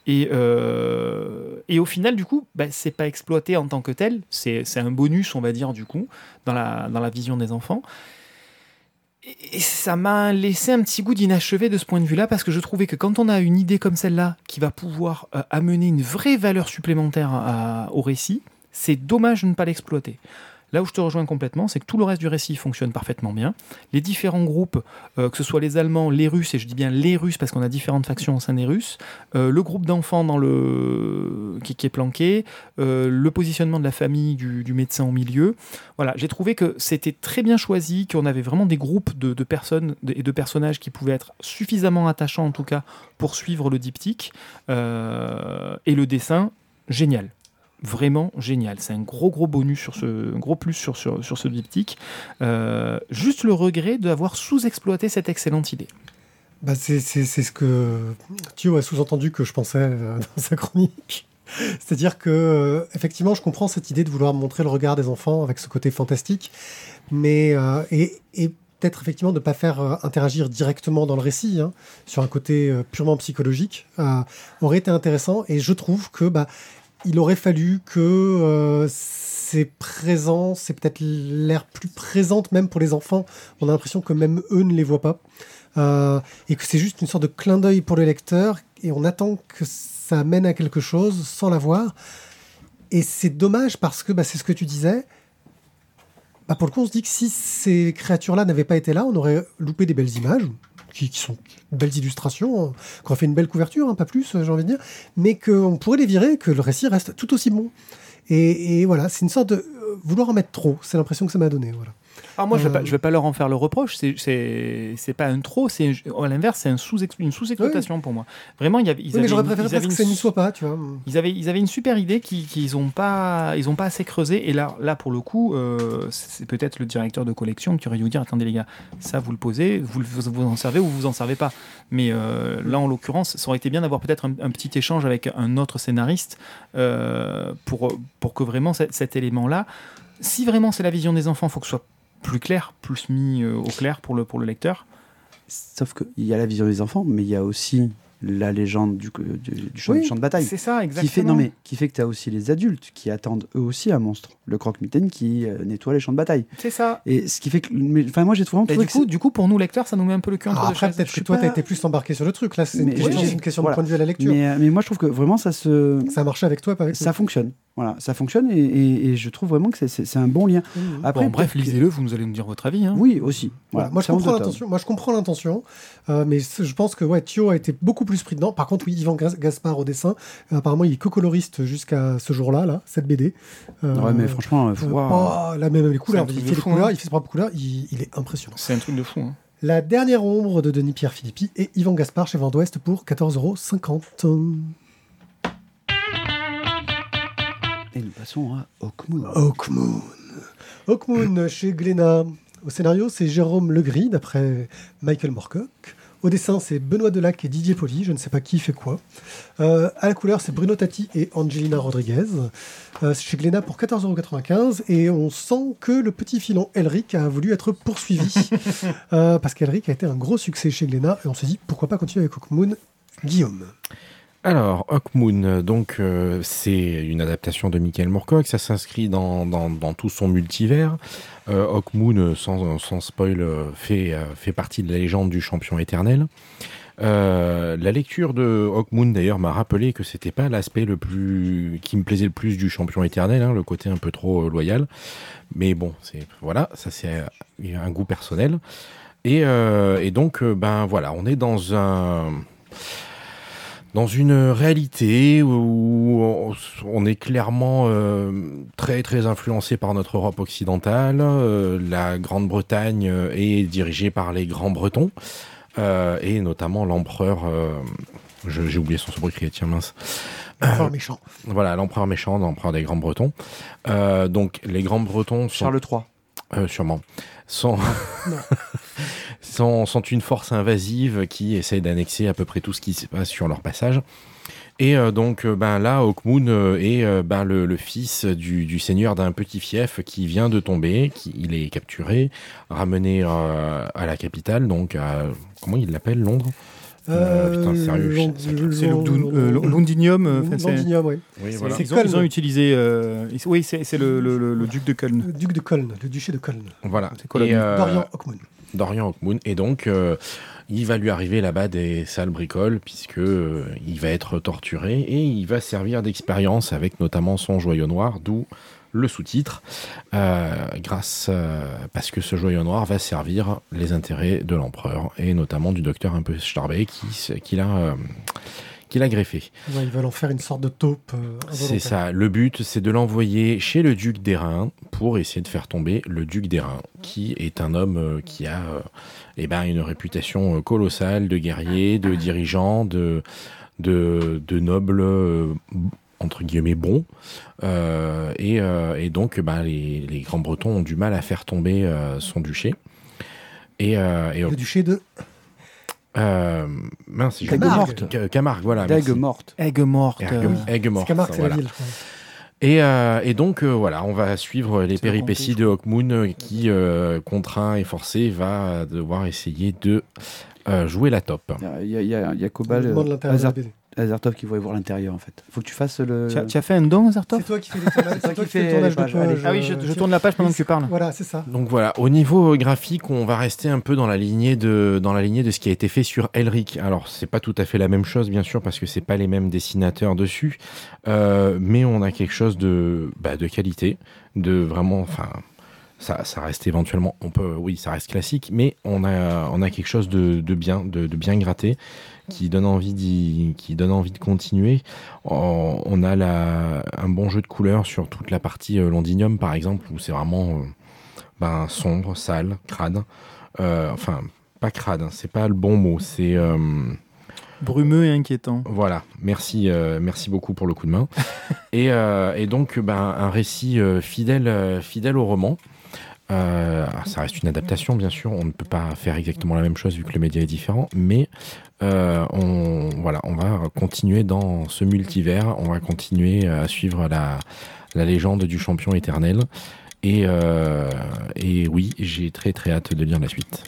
S2: Et, euh, et au final, du coup, bah, c'est pas exploité en tant que tel. C'est un bonus, on va dire, du coup, dans la, dans la vision des enfants. Et et ça m'a laissé un petit goût d'inachevé de ce point de vue-là, parce que je trouvais que quand on a une idée comme celle-là, qui va pouvoir euh, amener une vraie valeur supplémentaire à- au récit, c'est dommage de ne pas l'exploiter. Là où je te rejoins complètement, c'est que tout le reste du récit fonctionne parfaitement bien. Les différents groupes, euh, que ce soit les Allemands, les Russes, et je dis bien les Russes parce qu'on a différentes factions au sein des Russes, euh, le groupe d'enfants dans le qui, est planqué, euh, le positionnement de la famille du, médecin au milieu. Voilà, j'ai trouvé que c'était très bien choisi, qu'on avait vraiment des groupes de, personnes et de personnages qui pouvaient être suffisamment attachants en tout cas pour suivre le diptyque. Et le dessin, génial. Vraiment génial. C'est un gros gros bonus sur ce un gros plus sur, sur, sur ce diptyque. Euh, juste le regret d'avoir sous-exploité cette excellente idée.
S1: Bah, c'est ce que Thio a sous-entendu que je pensais euh, (laughs) dans sa chronique. C'est-à-dire que, euh, effectivement, je comprends cette idée de vouloir montrer le regard des enfants avec ce côté fantastique, mais et, et peut-être effectivement de ne pas faire interagir directement dans le récit, hein, sur un côté purement psychologique, aurait été intéressant. Et je trouve que bah, il aurait fallu que euh, ces présences, c'est peut-être l'air plus présente même pour les enfants. On a l'impression que même eux ne les voient pas. Euh, et que c'est juste une sorte de clin d'œil pour le lecteur et on attend que ça mène à quelque chose sans la voir. Et c'est dommage parce que bah, c'est ce que tu disais. Bah, pour le coup, on se dit que si ces créatures-là n'avaient pas été là, on aurait loupé des belles images, qui, sont belles illustrations, qu'on fait une belle couverture, hein, pas plus, euh, j'ai envie de dire, mais qu'on pourrait les virer, que le récit reste tout aussi bon. Et, et voilà, c'est une sorte de euh, vouloir en mettre trop. C'est l'impression que ça m'a donné. Voilà.
S2: Alors moi, je ne vais,
S1: Euh.
S2: vais pas leur en faire le reproche. C'est- pas un trop, c'est à l'inverse, c'est un sous une sous-exploitation pour moi. Vraiment, il y avait, ils
S1: Oui, mais
S2: avaient
S1: j'aurais préféré
S2: avaient
S1: presque que ça n'y soit pas, tu vois.
S2: Ils avaient, ils avaient une super idée qui- qu'ils n'ont pas, ils ont pas assez creusé. Et là, là pour le coup, euh, c'est peut-être le directeur de collection qui aurait dû vous dire attendez les gars, ça vous le posez, vous, vous, vous en servez ou vous en servez pas. Mais euh, là, en l'occurrence, ça aurait été bien d'avoir peut-être un, un petit échange avec un autre scénariste euh, pour, pour que vraiment cet, cet élément-là, si vraiment c'est la vision des enfants, il faut que ce soit plus clair, plus mis euh, au clair pour le, pour le lecteur.
S3: Sauf qu'il y a la vision des enfants, mais il y a aussi la légende du, du, du champ,
S2: Oui,
S3: du champ de bataille.
S2: C'est ça, exactement.
S3: Qui fait, non mais, qui fait que tu as aussi les adultes qui attendent eux aussi un monstre. Le croque-mitaine qui euh, nettoie les champs de bataille.
S2: C'est ça.
S3: Et ce qui fait que. mais- Enfin, moi j'ai
S2: Et
S3: trouvé
S2: du coup, du coup, pour nous lecteurs, ça nous met un peu le cul entre
S1: après,
S2: chaises.
S1: peut-être
S2: Je
S1: que toi,
S2: pas-
S1: tu as été plus embarqué sur le truc. Là, c'est une
S3: oui,
S1: une question
S3: voilà.
S1: de point de vue à la lecture.
S3: Mais, euh, mais moi je trouve que vraiment ça se.
S1: Ça a marché avec toi, pas avec
S3: Ça fonctionne. Voilà, ça fonctionne et, et- et je trouve vraiment que c'est- un bon lien.
S1: Mhm.
S3: Après,
S2: Bon, bref, lisez-le, vous nous allez nous dire votre avis. hein.
S3: Oui, aussi.
S1: Voilà,
S3: Voilà,
S1: moi, je comprends l'intention. Moi, je comprends l'intention, euh, mais je pense que ouais, Thio a été beaucoup plus pris dedans. Par contre, oui, Yvan Gas- Gaspard au dessin. Euh, apparemment, il est co-coloriste jusqu'à ce jour-là, là, cette BD. Euh,
S3: Ouais, mais franchement, euh,
S1: euh,
S3: waouh.
S1: pas la même les couleurs.
S2: un truc
S1: Il fait les
S2: fou,
S1: couleurs,
S2: hein.
S1: il fait ses propres couleurs. Il, il est impressionnant.
S2: C'est un truc de fou. hein.
S1: La dernière ombre de Denis Pierre Philippi et Yvan Gaspard chez Vent d'Ouest pour 14,50 euros.
S3: Passons à Hawkmoon.
S1: Hawkmoon. Hawkmoon chez Glénat. Au scénario, c'est Jérôme Legris, d'après Michael Moorcock. Au dessin, c'est Benoît Delac et Didier Poli. Je ne sais pas qui fait quoi. Euh, à la couleur, c'est Bruno Tati et Angelina Rodriguez. Euh, c'est chez Glénat pour 14,95€. Et on sent que le petit filon Elric a voulu être poursuivi. (laughs) Euh, parce qu'Elric a été un gros succès chez Glénat. Et on s'est dit, pourquoi pas continuer avec Hawkmoon Guillaume?
S4: Alors, Hawkmoon, donc euh, c'est une adaptation de Michael Moorcock, ça s'inscrit dans, tout son multivers. Euh, Hawkmoon, sans, sans spoil, euh, fait, euh, fait partie de la légende du champion éternel. La lecture de Hawkmoon d'ailleurs m'a rappelé que c'était pas l'aspect le plus qui me plaisait le plus du champion éternel, hein, le côté un peu trop loyal. Mais bon, c'est voilà, ça c'est un goût personnel. Et, et donc, ben voilà, on est dans un dans une réalité où on- est clairement euh, très très influencé par notre Europe occidentale. Euh, la Grande-Bretagne euh, est dirigée par les Grands Bretons euh, et notamment l'empereur. euh, J'ai oublié son sobriquet, tiens mince.
S1: Encore méchant.
S4: Voilà, l'empereur méchant, l'empereur des Grands Bretons. Euh, donc les Grands Bretons sont
S3: Charles III.
S4: euh, sûrement. Sont, (laughs) sont, sont une force invasive qui essaie d'annexer à peu près tout ce qui se passe sur leur passage. Et euh, donc, euh, ben là, Hawkmoon euh, est euh, ben, le, le fils du, du seigneur d'un petit fief qui vient de tomber, qui il est capturé, ramené euh, à la capitale, donc à, comment il l'appelle, Londres? Euh, putain, sérieux, c'est-
S2: Londinium.
S1: Londinium, oui.
S4: Oui,
S1: C'est-
S4: voilà.
S2: Ils ont, ils ont
S1: Cologne.
S2: utilisé. euh, ils- oui, c'est c'est le, le- le- le duc de Köln.
S1: Le duc de Cologne, le duché de Cologne.
S4: Voilà.
S2: C'est
S4: euh,
S1: Dorian Hawkmoon.
S4: Dorian Hawkmoon. Et donc, euh, il va lui arriver là-bas des sales bricoles, puisque euh, il va être torturé et il va servir d'expérience avec notamment son joyau noir, d'où le sous-titre, euh, grâce parce que ce joyau noir va servir les intérêts de l'empereur et notamment du docteur un peu starbé qui, qui l'a euh, qui l'a greffé.
S1: Ouais, ils veulent en faire une sorte de taupe. euh,
S4: C'est ça. Le but, c'est de l'envoyer chez le duc d'Airain pour essayer de faire tomber le duc d'Airain, qui est un homme euh, qui a euh, eh ben, une réputation colossale de guerrier, de dirigeant, de, de, de noble, entre guillemets, bon. Euh, et, euh, et donc, ben, les, les grands bretons ont du mal à faire tomber euh, son duché. Et, et
S1: Le duché de.
S4: Euh, mince,
S1: Camargue.
S3: morte.
S4: Ca- Camargue, voilà.
S3: Dague
S4: merci.
S3: morte.
S2: Euh,
S4: Aigues
S1: C'est
S4: mortes,
S1: Camargue, c'est
S4: voilà.
S1: la ville, je.
S4: Et, euh, et donc, euh, voilà, on va suivre les péripéties de Hawkmoon euh, qui, euh, contraint et forcé, va devoir essayer de euh, jouer la top.
S3: Il y a, y a, il y a Cobal, Azartov qui voulait voir l'intérieur en fait. Faut que tu fasses le.
S2: Tu as, tu as fait un don, Azartov
S1: C'est toi qui fais les tournages,
S3: toi
S1: c'est toi
S3: qui
S1: fais le tournage de page.
S3: allez.
S2: Ah oui, je, je tourne la page pendant que tu parles.
S1: Voilà, c'est ça.
S4: Donc voilà, au niveau graphique, on va rester un peu dans la lignée de, dans la lignée de ce qui a été fait sur Elric. Alors, c'est pas tout à fait la même chose, bien sûr, parce que c'est pas les mêmes dessinateurs dessus, euh, mais on a quelque chose de, bah, de qualité, de vraiment, enfin, ça, ça reste éventuellement, on peut, oui, ça reste classique, mais on a, on a quelque chose de, de bien, de, de bien gratté, qui donne envie qui donne envie de continuer. On, on a la, un bon jeu de couleurs sur toute la partie euh, Londinium, par exemple, où c'est vraiment euh, ben, sombre, sale, crade. Euh, enfin, pas crade, hein, c'est pas le bon mot. C'est
S2: Brumeux et inquiétant.
S4: voilà. Merci, euh, merci beaucoup pour le coup de main. (laughs) et, euh, et donc, ben, un récit euh, fidèle, fidèle au roman. Euh, ça reste une adaptation, bien sûr. On ne peut pas faire exactement la même chose vu que le média est différent, mais euh, on, voilà, on va continuer dans ce multivers. On va continuer à suivre la, la légende du champion éternel. Et, euh, et oui, j'ai très très hâte de lire la suite.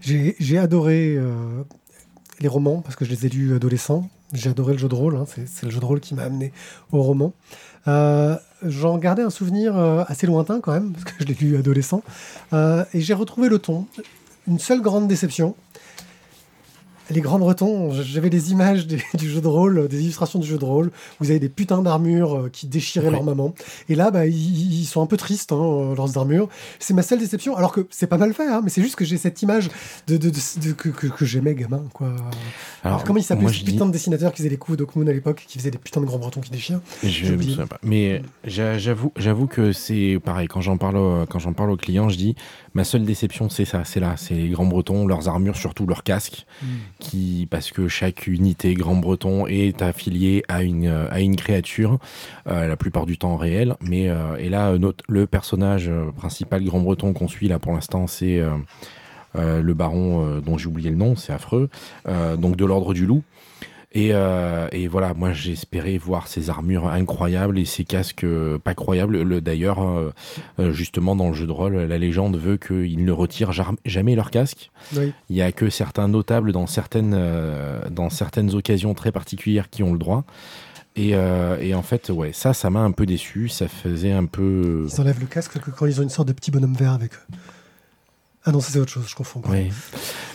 S1: J'ai adoré euh, les romans parce que je les ai lus adolescents. J'ai adoré le jeu de rôle. hein, c'est le jeu de rôle qui m'a amené au roman. Euh, J'en gardais un souvenir euh, assez lointain quand même parce que je l'ai lu adolescent. Euh, et j'ai retrouvé le ton. Une seule grande déception. Les grands bretons, j'avais des images des- (laughs) du jeu de rôle, des illustrations du jeu de rôle. Vous avez des putains d'armures euh, qui déchiraient
S2: Ouais.
S1: leur maman. Et là, bah, ils, ils sont un peu tristes, hein, euh, leurs armures. C'est ma seule déception, alors que c'est pas mal fait, hein, mais c'est juste que j'ai cette image de, de, de- de- que, que, que j'aimais gamin, quoi. Alors, comment il s'appelait ce
S4: dis-
S1: putain de dessinateur qui faisait les coups d'Okmoon à l'époque, qui faisait des putains de grands bretons qui déchirent?
S4: Je
S1: J'ai
S4: me
S1: oublié.
S4: souviens pas. Mais j'a- j'avoue, j'avoue que c'est pareil. Quand j'en parle, au- quand j'en parle aux clients, je dis ma seule déception, c'est ça, c'est là, c'est les grands bretons, leurs armures, surtout leurs casques, parce que chaque unité grand breton est affiliée à une créature, euh, la plupart du temps réelle. Mais euh, et là, le personnage euh, principal grand breton qu'on suit là pour l'instant, c'est le baron dont j'ai oublié le nom, c'est affreux. Donc de l'ordre du loup. Et, euh, et voilà, moi j'espérais voir ces armures incroyables et ces casques euh, pas croyables. Le, D'ailleurs, euh, justement dans le jeu de rôle, la légende veut qu'ils ne retirent jamais leur casque.
S1: Oui.
S4: Il y a que certains notables dans certaines, dans certaines occasions très particulières qui ont le droit. Et, euh, et en fait, ouais, ça, ça m'a un peu déçu. Ça faisait un peu.
S1: Ils enlèvent le casque que quand ils ont une sorte de petit bonhomme vert avec eux. Ah non, c'est autre chose, je confonds.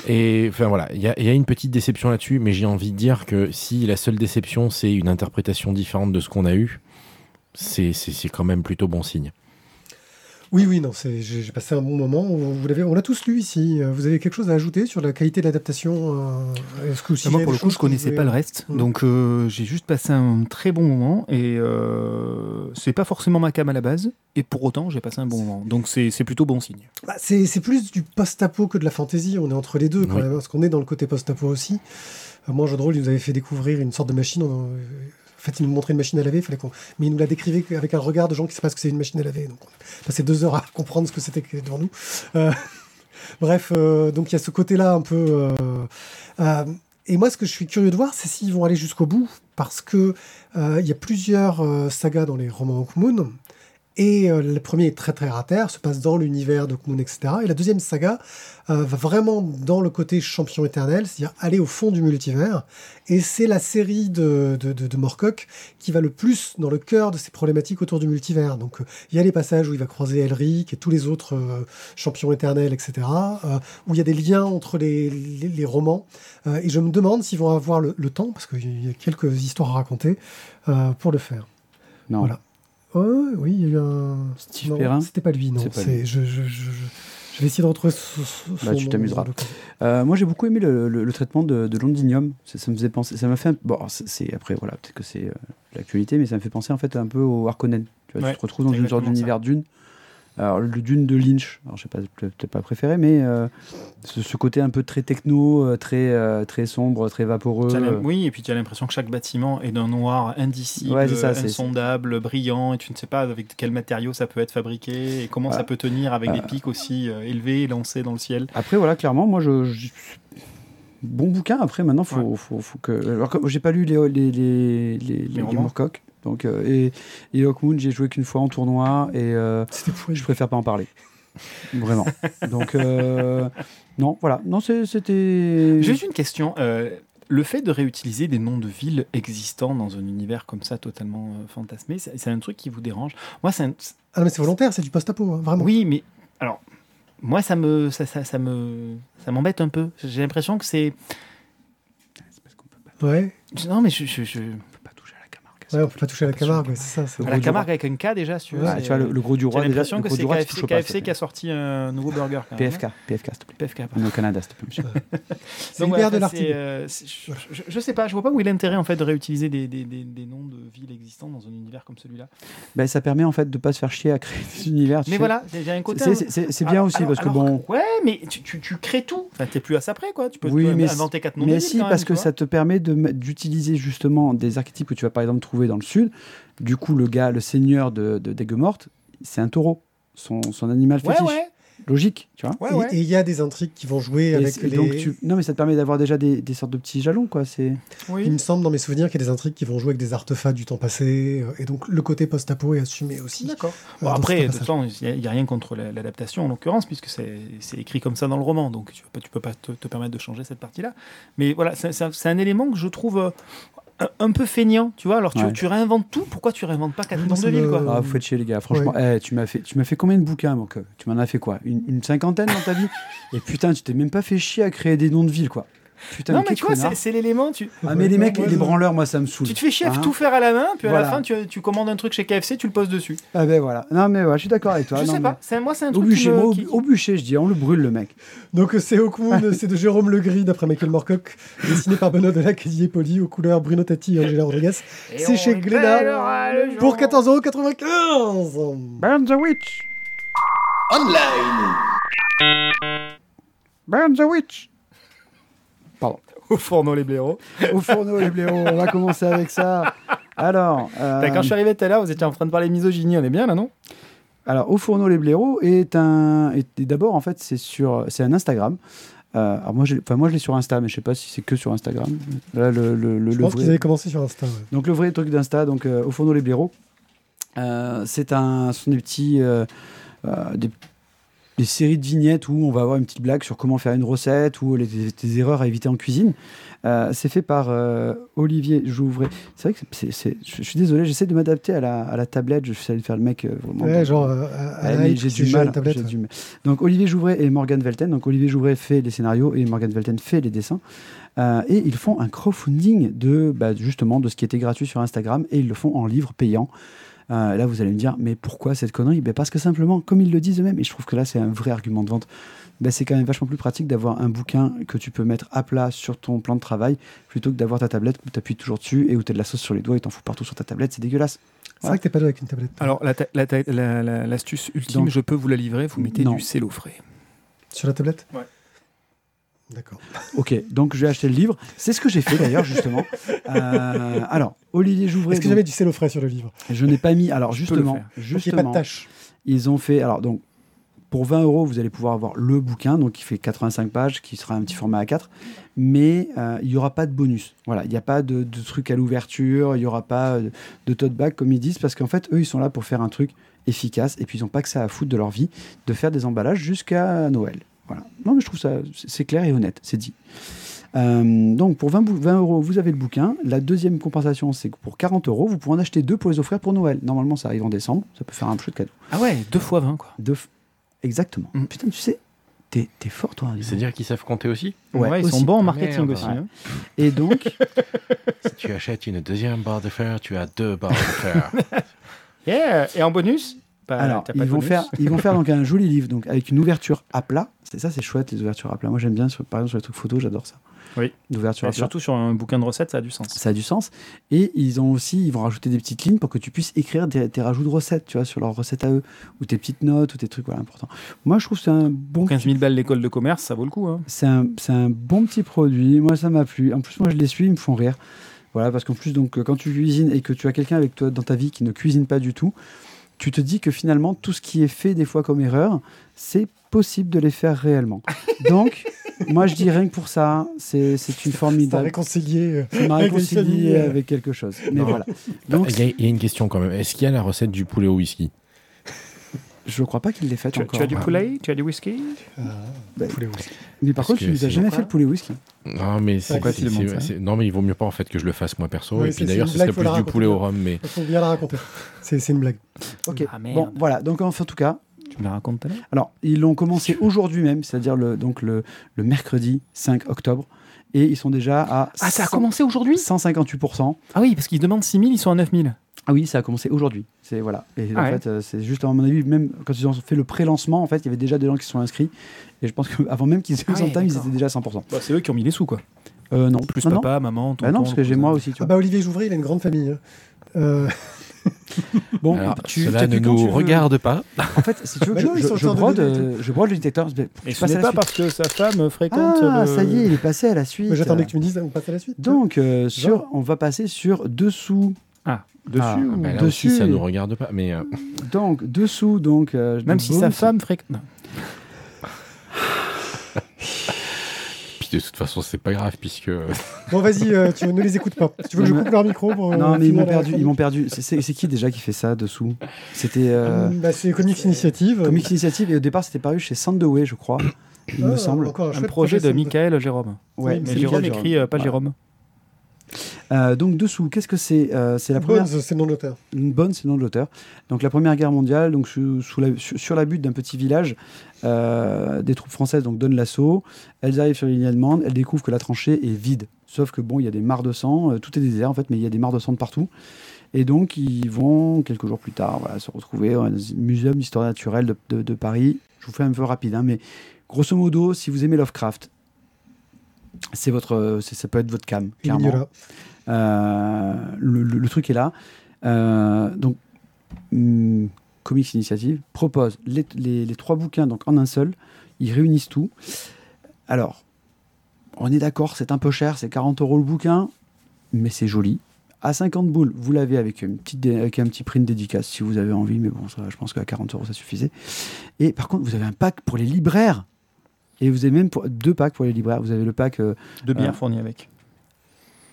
S4: Et enfin voilà, il y, y a une petite déception là-dessus, mais j'ai envie de dire que si la seule déception c'est une interprétation différente de ce qu'on a eu, c'est quand même plutôt bon signe.
S1: Oui, oui, non, c'est- j'ai passé un bon moment. Vous l'avez, on l'a tous lu ici. Euh, Vous avez quelque chose à ajouter sur la qualité de l'adaptation euh, que
S2: Ah, moi, pour le coup, je connaissais
S1: voulez-
S2: pas le reste,
S1: Mm.
S2: donc euh, j'ai juste passé un très bon moment et euh, c'est pas forcément ma cam à la base, et pour autant, j'ai passé un bon moment. Donc c'est plutôt bon signe.
S1: Bah, c'est plus du post-apo que de la fantasy. On est entre les deux quand même, parce qu'on est dans le côté post-apo aussi. Moi, en jeu de rôle, il nous avait fait découvrir une sorte de machine. on- fait, il nous montrait une machine à laver, fallait qu'on... mais il nous la décrivait avec un regard de gens qui ne savent pas ce que c'est une machine à laver. Donc, on passé deux heures à (laughs) comprendre ce que c'était devant nous. Euh, (laughs) Bref, euh, donc il y a ce côté-là un peu. euh, et moi, ce que je suis curieux de voir, c'est s'ils vont aller jusqu'au bout, parce que il y a plusieurs sagas dans les romans Hawkmoon. Et euh, le premier est très très à terre, se passe dans l'univers d'Hawkmoon, etc. Et la deuxième saga euh, va vraiment dans le côté champion éternel, c'est-à-dire aller au fond du multivers. Et c'est la série de, de, de, de qui va le plus dans le cœur de ces problématiques autour du multivers. Donc euh, il y a les passages où il va croiser Elric et tous les autres champions éternels, etc. où il y a des liens entre les, les, les romans. Et je me demande s'ils vont avoir le, le temps, parce qu'il y a quelques histoires à raconter, pour le faire.
S3: Non.
S1: Voilà. Oh, oui, il y a eu un.
S3: Steve
S1: Non,
S3: Perrin
S1: C'était pas lui, non.
S3: C'est pas
S1: C'est- Je, je, je, je- je vais essayer de retrouver ce, ce-
S3: Bah,
S1: son
S3: tu t'amuseras. Euh, moi, j'ai beaucoup aimé le, le- le traitement de, de Londinium. Ça, ça me faisait penser. Ça m'a fait. un- Bon, c'est- après voilà, peut-être que c'est euh, l'actualité, mais ça me fait penser en fait un peu au Harkonnen. Tu, vois,
S2: Ouais,
S3: tu te retrouves dans une sorte d'univers d'une. Alors le dune de Lynch. Alors je sais pas, peut-être pas préféré, mais euh, ce, ce côté un peu très techno, euh, très euh, très sombre, très vaporeux.
S2: Oui, et puis tu as l'impression que chaque bâtiment est d'un noir indicible,
S3: Ouais, ça,
S2: insondable, brillant, et tu ne sais pas avec quel matériau ça peut être fabriqué et comment
S3: Ah.
S2: ça peut tenir avec des
S3: Ah.
S2: pics aussi élevés et lancés dans le ciel.
S3: Après, voilà, clairement, moi, je. je- Bon bouquin, après, maintenant, faut, faut, faut que. Alors, que j'ai pas lu les, les, les, les, les, les
S2: romans.
S3: Moorcock, donc, euh, et, et Hawkmoon, j'ai joué qu'une fois en tournoi, et euh, (laughs) je préfère pas en parler. (laughs) Vraiment. Donc, euh, non, voilà. Non, c'était.
S2: Juste une question. euh, le fait de réutiliser des noms de villes existants dans un univers comme ça totalement euh, fantasmé, c'est un truc qui vous dérange? Moi, c'est un-
S1: Ah non, mais c'est volontaire, c'est du post-apo, hein, vraiment.
S2: Oui, mais alors, moi, ça me, ça, ça, ça me, ça m'embête un peu. J'ai l'impression que c'est.
S3: C'est parce qu'on peut pas,
S1: Ouais.
S2: Non, mais je, je, je-
S1: Ouais, on peut pas toucher à la Camargue, ouais, c'est ça.
S2: à la Camargue avec un K déjà, si tu veux.
S3: Ah,
S2: c'est-
S3: tu vois, le, le gros du
S2: J'ai
S3: roi, déjà,
S2: l'impression
S3: le
S2: que
S3: gros
S2: c'est
S3: du roi, tu
S2: KFC, KFC qui a sorti un nouveau burger. quand même,
S3: PFK, PFK, s'il te plaît.
S2: hein. PFK. pardon.
S3: On est au Canada, s'il te plaît, monsieur. (laughs)
S1: C'est
S2: Donc, voilà,
S1: de l'article.
S2: euh, je, je- je sais pas, je vois pas où est l'intérêt en fait de réutiliser des, des, des, des noms de villes existantes dans un univers comme celui-là.
S3: Ben, ça permet en fait de pas se faire chier à créer des univers.
S2: Mais
S3: sais.
S2: voilà, a un côté.
S3: C'est- bien aussi parce que bon.
S2: Ouais, mais tu, crées tout. Enfin, t'es plus à ça près, quoi. Tu peux inventer quatre noms de
S3: Mais si, parce que ça te permet d'utiliser justement des archétypes que tu vas par exemple trouver dans le sud. Du coup, le gars, le seigneur de, de Dagues-Mortes, c'est un taureau. Son, son animal fétiche.
S2: ouais.
S3: Logique, tu vois.
S2: Ouais,
S1: Et-
S2: ouais.
S1: Et il y a des intrigues qui vont jouer
S3: Et
S1: avec les.
S3: donc tu... Non, mais ça te permet d'avoir déjà des, des sortes de petits jalons, quoi. C'est...
S1: Il
S2: Oui.
S1: me semble dans mes souvenirs qu'il y a des intrigues qui vont jouer avec des artefacts du temps passé, euh, et donc le côté post-apo est assumé aussi.
S2: D'accord.
S1: euh,
S2: Bon, après, de toute façon, il n'y a, rien contre la- l'adaptation en l'occurrence, puisque c'est c'est écrit comme ça dans le roman, donc tu ne peux, pas- tu peux pas te, te permettre de changer cette partie-là. Mais voilà, c'est c'est un, c'est un élément que je trouve euh, un, peu feignant, tu vois. Alors tu,
S3: Ouais.
S2: tu réinventes tout, pourquoi tu réinventes pas quatre
S1: Moi,
S2: noms
S1: ça
S2: de villes, quoi
S3: Ah, vous faites chier, les gars. Franchement, eh, tu, m'as fait, tu m'as fait combien de bouquins, mon que Tu m'en as fait quoi? Une, une cinquantaine dans ta vie? Et putain, tu t'es même pas fait chier à créer des noms de villes, quoi. Putain,
S2: non,
S3: mais
S2: mais tu vois, c'est l'élément. Tu,
S3: Ah, mais les mecs,
S1: Ouais,
S3: les branleurs, moi, ça me saoule.
S2: tu te fais chier à
S3: Hein
S2: tout faire à la main, puis à
S3: Voilà.
S2: la fin, tu, tu commandes un truc chez KFC, tu le poses dessus.
S3: Ah ben voilà. Non, mais ouais, je suis d'accord avec toi.
S2: je
S3: non,
S2: sais
S3: mais-
S2: pas. c'est- Moi, c'est un
S3: Au
S2: truc qui
S3: bûcher, moi,
S2: me.
S3: au,
S2: qui-
S3: au bûcher, je dis, on le brûle, le mec.
S1: Donc euh, c'est Hawkmoon, c'est de Jérôme Legris d'après Michael Moorcock, dessiné par Benoît Delac et Didier Poli, aux couleurs Bruno Tati et Angela Rodriguez. C'est chez Glénat pour 14,95€.
S3: Burn the witch
S6: Online.
S3: Burn the witch. (laughs)
S2: Au fourneau les blaireaux.
S3: Au fourneau, les blaireaux, on va commencer avec ça. Alors, euh,
S2: Quand je suis arrivé tout à l'heure, vous étiez en train de parler de misogynie, on est bien là, non?
S3: Alors Au fourneau, les blaireaux est un. D'abord, en fait, c'est sur, c'est un Instagram. Euh, alors moi, enfin, moi, je l'ai sur Insta, mais je sais pas si c'est que sur Instagram. Là, le, le, le-
S1: Je
S3: le
S1: pense
S3: vrai-
S1: qu'ils avaient commencé sur Insta. ouais.
S3: Donc le vrai truc d'Insta, donc euh, au fourneau les blaireaux, euh, c'est un, ce sont des petits, euh, euh, des, des séries de vignettes où on va avoir une petite blague sur comment faire une recette ou les, erreurs à éviter en cuisine. Euh, c'est fait par euh, Olivier Jouvray. C'est vrai que c'est, c'est- je suis désolé, j'essaie de m'adapter à la, à la tablette. Je suis allé faire le mec euh, vraiment.
S1: Ouais, genre
S3: Ouais, mais j'ai du mal.
S1: la tablette.
S3: j'ai du mal. Donc Olivier Jouvray et Morgan Velten. Donc Olivier Jouvray fait les scénarios et Morgan Velten fait les dessins. Et ils font un crowdfunding de bah, justement de ce qui était gratuit sur Instagram et ils le font en livre payant. Euh, là, vous allez me dire, mais pourquoi cette connerie? Ben Parce que simplement, comme ils le disent eux-mêmes, et je trouve que là, c'est un vrai argument de vente, ben, c'est quand même vachement plus pratique d'avoir un bouquin que tu peux mettre à plat sur ton plan de travail plutôt que d'avoir ta tablette où tu appuies toujours dessus et où tu as de la sauce sur les doigts et t'en fous partout sur ta tablette. C'est dégueulasse.
S1: C'est vrai que t'es pas joué avec une tablette.
S2: Alors, la ta- la ta- la- la- l'astuce ultime,
S3: Donc-
S2: je peux vous la livrer, vous mettez
S3: Non.
S2: du cello frais.
S1: Sur la tablette?
S2: Ouais.
S1: D'accord.
S3: Ok, donc je vais acheter le livre. C'est ce que j'ai fait d'ailleurs, justement. (laughs) Euh, alors, Olivier Jouvray.
S1: Est-ce que j'avais du cello frais sur le livre?
S3: Je n'ai pas mis. Alors, justement,
S1: n'y ait pas
S3: justement
S1: de tâches.
S3: ils ont fait. Alors, donc, pour 20 euros, vous allez pouvoir avoir le bouquin, donc qui fait 85 pages, qui sera un petit format A4, mais euh, il n'y aura pas de bonus. Voilà, il n'y a pas de, de truc à l'ouverture, il n'y aura pas euh, de tote bag, comme ils disent, parce qu'en fait, eux, ils sont là pour faire un truc efficace, et puis ils n'ont pas que ça à foutre de leur vie, de faire des emballages jusqu'à Noël. Voilà. Non, mais je trouve ça, c'est clair et honnête, c'est dit. Euh, donc pour 20, bou- 20 euros, vous avez le bouquin. La deuxième compensation, c'est que pour 40 euros, vous pourrez en acheter deux pour les offrir pour Noël. Normalement, ça arrive en décembre. Ça peut faire un chouette cadeau.
S2: Ah ouais, deux fois 20, quoi.
S3: Deux f- Exactement.
S2: Mm.
S3: Putain, tu sais, t'es t'es fort, toi.
S4: C'est-à-dire qu'ils savent compter aussi?
S3: Ouais,
S2: ils
S3: aussi.
S2: sont bons en
S4: Ah,
S2: marketing
S4: merde.
S2: aussi.
S3: Ouais.
S2: hein.
S3: Et donc, (laughs)
S4: Si tu achètes une deuxième barre de fer, tu as deux barres de fer. (laughs)
S2: Yeah. Et en bonus?
S3: Alors, ils vont,
S2: bonus.
S3: faire, ils vont faire donc un joli livre donc, avec une ouverture à plat. C'est ça, c'est chouette, les ouvertures à plat. Moi, j'aime bien, sur- par exemple, sur les trucs photos, j'adore ça.
S2: Oui.
S3: L'ouverture
S2: Et
S3: à plat.
S2: surtout sur un bouquin de recettes, ça a du sens.
S3: Ça a du sens. Et ils ont aussi, ils vont rajouter des petites lignes pour que tu puisses écrire des, tes rajouts de recettes, tu vois, sur leurs recettes à eux, ou tes petites notes, ou tes trucs, voilà, importants. Moi, je trouve que c'est un bon
S2: 15 000 balles l'école de commerce, ça vaut le coup. Hein.
S3: C'est un, un bon petit produit. Moi, ça m'a plu. En plus, moi, je les suis, ils me font rire. Voilà, parce qu'en plus, donc, quand tu cuisines et que tu as quelqu'un avec toi dans ta vie qui ne cuisine pas du tout, tu te dis que finalement, tout ce qui est fait des fois comme erreur, c'est possible de les faire réellement. Donc, (laughs) moi, je dis rien que pour ça, c'est c'est une
S1: Ça
S3: formidable.
S1: réconcilié. euh,
S3: Ça m'a
S1: avec des
S3: réconcilié
S1: familles, euh.
S3: avec quelque chose. Mais
S4: Non.
S3: voilà. Donc,
S4: Il y, a- il y a une question quand même. Est-ce qu'il y a la recette du poulet au whisky?
S3: Je crois pas qu'il l'ait fait
S2: Tu,
S3: encore.
S2: tu as du poulet? Tu as du whisky?
S1: Ah,
S3: Bah,
S1: poulet whisky.
S3: Mais par
S4: Parce
S3: contre,
S4: que
S3: tu nous as
S4: c'est-
S3: jamais fait le poulet whisky.
S4: Non, mais c'est, non, mais il vaut mieux pas en fait que je le fasse moi perso.
S1: Oui,
S4: et puis
S1: c'est
S4: d'ailleurs, ce serait plus du poulet au rhum, mais
S1: Il faut bien la raconter. C'est c'est une blague.
S3: Ok.
S2: Ah, merde.
S3: bon, voilà. Donc, en tout cas,
S2: Tu me la racontes tout à l'heure
S3: Alors, ils l'ont commencé (laughs) aujourd'hui même, c'est-à-dire le, donc le, le mercredi 5 octobre, et ils sont déjà à
S2: Ah, ça a
S3: 100
S2: commencé aujourd'hui?
S3: 158%.
S2: Ah oui, parce qu'ils demandent 6 000, ils sont à 9 000.
S3: Ah oui, ça a commencé aujourd'hui. C'est voilà. Et
S2: Ah
S3: en
S2: ouais.
S3: fait, euh, c'est juste à mon avis, même quand ils ont fait le pré-lancement, en fait, il y avait déjà des gens qui se sont inscrits. Et je pense qu'avant même qu'ils aient
S2: Ah ouais,
S3: ils étaient déjà à 100%.
S2: Bah, c'est eux qui ont mis les sous, quoi.
S3: Euh, non,
S2: Plus
S3: non, non.
S2: papa, maman, tonton.
S3: Bah non, parce que j'ai moi aussi. Tu
S1: Ah
S3: vois.
S1: bah Olivier Jouvray, il a une grande famille. hein. Euh, (laughs)
S3: Bon,
S4: Alors,
S3: tu,
S4: cela ne nous regarde pas.
S3: En fait, si tu veux, que
S1: Bah
S3: je,
S1: non,
S3: je- je brode, euh, je brode le détecteur. Je
S2: Et ce n'est pas parce que sa femme fréquente
S3: Ah,
S2: le...
S3: ça y est, il est passé à la suite.
S1: J'attendais que tu me dises, on passe à la suite.
S3: Donc, euh, sur, on va passer sur dessous.
S2: Ah, dessus
S3: Ah,
S2: ou...
S4: Bah, là
S3: Dessus,
S4: aussi, ça
S3: et-
S4: nous regarde pas. Mais euh,
S3: Donc, dessous, donc. euh,
S2: Même
S3: donc,
S2: si
S3: boum,
S2: sa femme fréquente... (laughs)
S4: Puis de toute façon, c'est pas grave puisque (laughs)
S1: Bon, vas-y, euh, tu ne les écoutes pas. Tu veux que je coupe leur micro pour. euh,
S3: Non, mais ils m'ont perdu. Ils m'ont perdu. C'est- qui déjà qui fait ça dessous? C'était euh,
S1: bah, C'est Comics Initiative.
S3: Comics Initiative et au départ c'était paru chez Sandoway, je crois. Il
S1: Ah,
S3: me semble.
S1: encore
S2: Un projet de Michael Jérôme.
S3: Ouais,
S1: Oui,
S2: Mais
S1: c'est
S2: Jérôme écrit euh, pas. Jérôme.
S3: Euh, donc dessous, qu'est-ce que c'est Euh, C'est la première.
S1: Bones, c'est non l'auteur.
S3: Une bonne, c'est nom de l'auteur. Donc la Première Guerre mondiale, donc sous, sous la- sur, sur la butte d'un petit village, euh, des troupes françaises donc donnent l'assaut. Elles arrivent sur la ligne allemande, elles découvrent que la tranchée est vide. Sauf que bon, il y a des mares de sang, tout est désert en fait, mais il y a des mares de sang de partout. Et donc ils vont quelques jours plus tard voilà, se retrouver un muséum d'histoire naturelle de, de- de Paris. Je vous fais un peu rapide, hein, mais grosso modo, si vous aimez Lovecraft, c'est votre, c'est- ça peut être votre cam. Clairement. Euh, le, le- le truc est là. Euh, donc, hum, Comics Initiative propose les, les- les trois bouquins donc en un seul. Ils réunissent tout. Alors, on est d'accord, c'est un peu cher, c'est 40 euros le bouquin, mais c'est joli. À 50 boules, vous l'avez avec, une petite dé- avec un petit print dédicace si vous avez envie, mais bon, ça, je pense qu'à 40 euros, ça suffisait. Et par contre, vous avez un pack pour les libraires. Et vous avez même pour- deux packs pour les libraires. Vous avez le pack euh,
S2: De bière
S3: Euh,
S2: fournie avec.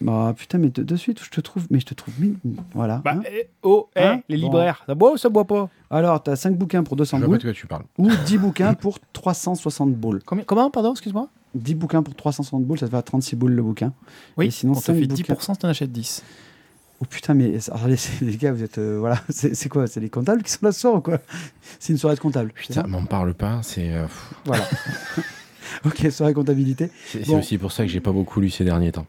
S3: Bah putain, mais de, de suite, je te trouve, mais je te trouve mille. Voilà.
S2: Bah,
S3: hein.
S2: eh, oh, eh,
S3: Hein
S2: les
S3: Bon.
S2: libraires, ça boit ou ça boit pas?
S3: Alors, t'as 5 bouquins pour 200
S4: Je vois pas
S3: boules
S4: de quoi tu parles.
S3: ou 10 bouquins pour 360 boules.
S2: Combien, Comment, pardon, excuse-moi?
S3: 10 bouquins pour 360 boules, ça te fait à 36 boules le bouquin.
S2: Oui,
S3: Et sinon,
S2: on te fait
S3: bouquins.
S2: 10%, t'en achètes 10.
S3: Oh putain, mais alors, les, les gars, vous êtes. euh, voilà, (laughs) c'est quoi? C'est les comptables qui sont là ce soir ou quoi? C'est une soirée de comptable. c'est
S4: Putain,
S3: ça?
S4: m'en parle pas. C'est euh,
S3: Voilà. (laughs) ok, soirée comptabilité.
S4: c'est c'est
S3: Bon.
S4: aussi pour ça que j'ai pas beaucoup lu ces derniers temps.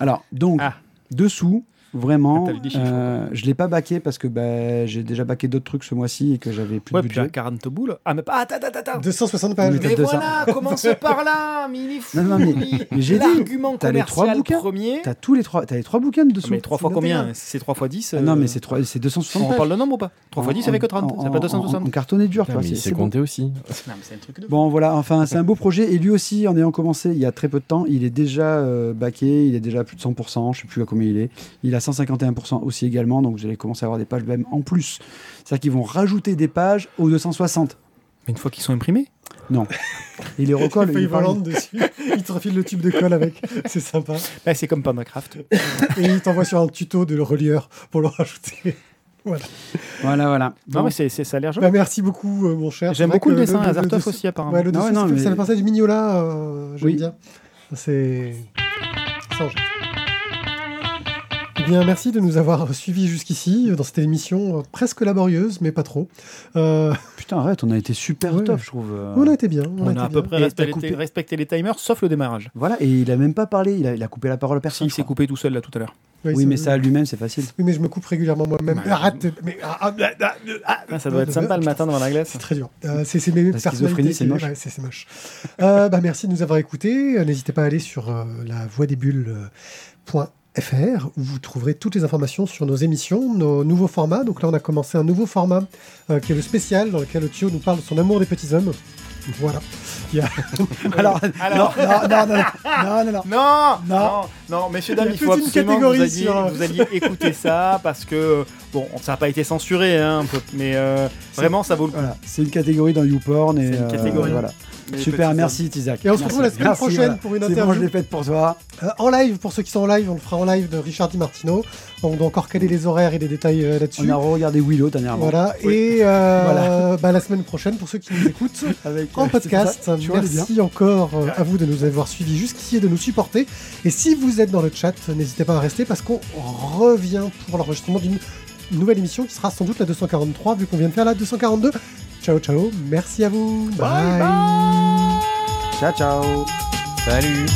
S3: Alors, donc,
S2: Ah.
S3: dessous, vraiment,
S2: Ah,
S3: euh, je l'ai pas baqué parce que bah, j'ai déjà baqué d'autres trucs ce mois-ci et que j'avais plus
S2: Ouais,
S3: de
S2: puis à
S3: budget.
S2: 40 boules. Ah, mais pas. Attends, attends, attends.
S1: 260 pages.
S3: Mais
S2: Mais
S3: 200.
S2: voilà, (laughs) commence par là, mais il est fou.
S3: Non, non, mais- mais j'ai dit,
S2: L'argument
S3: t'as les trois bouquins.
S2: premier.
S3: T'as tous les trois, t'as les trois bouquins de dessous.
S2: Mais 3 fois
S1: C'est
S2: combien. C'est 3 fois 10
S3: Ah non,
S2: euh,
S3: mais c'est trois- c'est 260
S2: On
S3: pages.
S2: parle de nombre ou pas 3 fois
S3: En-
S2: 10, ça fait que
S3: en-
S2: 30.
S3: en-
S2: C'est pas
S3: en-
S2: 260.
S3: En cartonné dur, c'est-
S4: compté aussi.
S2: Non, mais c'est un truc de
S3: Bon, voilà, enfin, c'est un beau projet. Et lui aussi, en ayant commencé il y a très peu de temps, il est déjà euh, baqué, il est déjà à plus de 100%, je sais plus à combien il est. Il a 151% aussi également, donc vous allez commencer à avoir des pages même en plus. C'est-à-dire qu'ils vont rajouter des pages aux 260.
S2: Mais une fois qu'ils sont imprimés?
S3: Non. Et les recolle. (laughs) Il
S1: volante dessus. (laughs) Il te refile le tube de colle avec. (laughs) C'est sympa.
S2: bah, C'est comme Pandacraft.
S1: Et il t'envoie sur un tuto de le relieur pour le rajouter.
S3: Voilà, voilà.
S2: Non,
S3: Bon.
S2: mais c'est, c'est- ça a l'air joli.
S1: Bah, merci beaucoup, euh, mon cher.
S2: J'aime
S1: C'est
S2: beaucoup le dessin,
S1: le
S2: Azartov
S1: dessin-
S2: aussi, apparemment.
S1: Ouais, le
S3: ouais,
S1: dessin,
S3: non, mais-
S1: fait penser à du Mignola. euh, J'aime
S3: Oui.
S1: bien. C'est. Ça en jette. Eh bien, merci de nous avoir suivis jusqu'ici dans cette émission euh, presque laborieuse, mais pas trop. Euh,
S3: Putain, arrête, on a été super
S1: Ouais.
S3: top, je trouve. euh.
S1: on a été bien. On,
S2: On
S1: été
S2: a à
S1: bien.
S2: peu près respecté,
S3: t'as coupé-
S2: respecté les timers, sauf le démarrage.
S3: Voilà, et il a même pas parlé, il a, il a coupé la parole à
S2: Si,
S3: personne.
S2: il s'est coupé tout seul là tout à l'heure.
S3: Oui, mais ça lui-même, c'est facile.
S1: Oui, mais je me coupe régulièrement moi-même. Arrête Mais ah, ah, ah, ah, ah,
S2: Ah, ça doit être sympa le matin devant la glace.
S1: C'est très dur. Euh, c'est c'est mes personnalités.
S3: c'est moche.
S1: ouais, c'est c'est moche. Euh, bah, merci de nous avoir écoutés. N'hésitez pas à aller sur euh, la voix des bulles.fr où vous trouverez toutes les informations sur nos émissions, nos nouveaux formats. Donc là, on a commencé un nouveau format euh, qui est le spécial dans lequel Thio nous parle de son amour des petits hommes. Voilà. Il y a-
S3: Alors, (laughs)
S2: Alors-
S3: non, non, non, non, non, non, non.
S2: Non,
S3: Non.
S2: non, non, messieurs, dames,
S1: Il
S2: faut absolument que vous alliez,
S1: sur-
S2: vous alliez écouter (laughs) ça parce que, bon, ça n'a pas été censuré, hein, un peu, mais euh, vraiment, ça vaut le coup.
S3: Voilà, c'est une catégorie dans YouPorn et
S2: C'est une
S3: euh,
S2: catégorie.
S3: voilà.
S2: Les
S3: Super, merci Tizak.
S1: Et on se retrouve la semaine
S3: Merci,
S1: prochaine
S3: voilà.
S1: pour une
S3: C'est bon,
S1: interview.
S3: je l'ai faite pour toi.
S1: Euh, en live, pour ceux qui sont en live, on le fera en live de Richard Di Martino. On doit encore caler les horaires et les détails euh, là-dessus.
S3: On a regardé Willow dernièrement.
S1: Voilà.
S2: Oui.
S1: Et euh, (laughs)
S3: Voilà.
S1: bah, la semaine prochaine, pour ceux qui nous écoutent, (laughs)
S3: Avec,
S1: en podcast. Merci encore euh, à vous de nous avoir suivis jusqu'ici et de nous supporter. Et si vous êtes dans le chat, n'hésitez pas à rester parce qu'on revient pour l'enregistrement d'une nouvelle émission qui sera sans doute la 243 vu qu'on vient de faire la 242. Ciao, ciao. Merci à vous.
S3: Ciao, ciao.
S2: Salut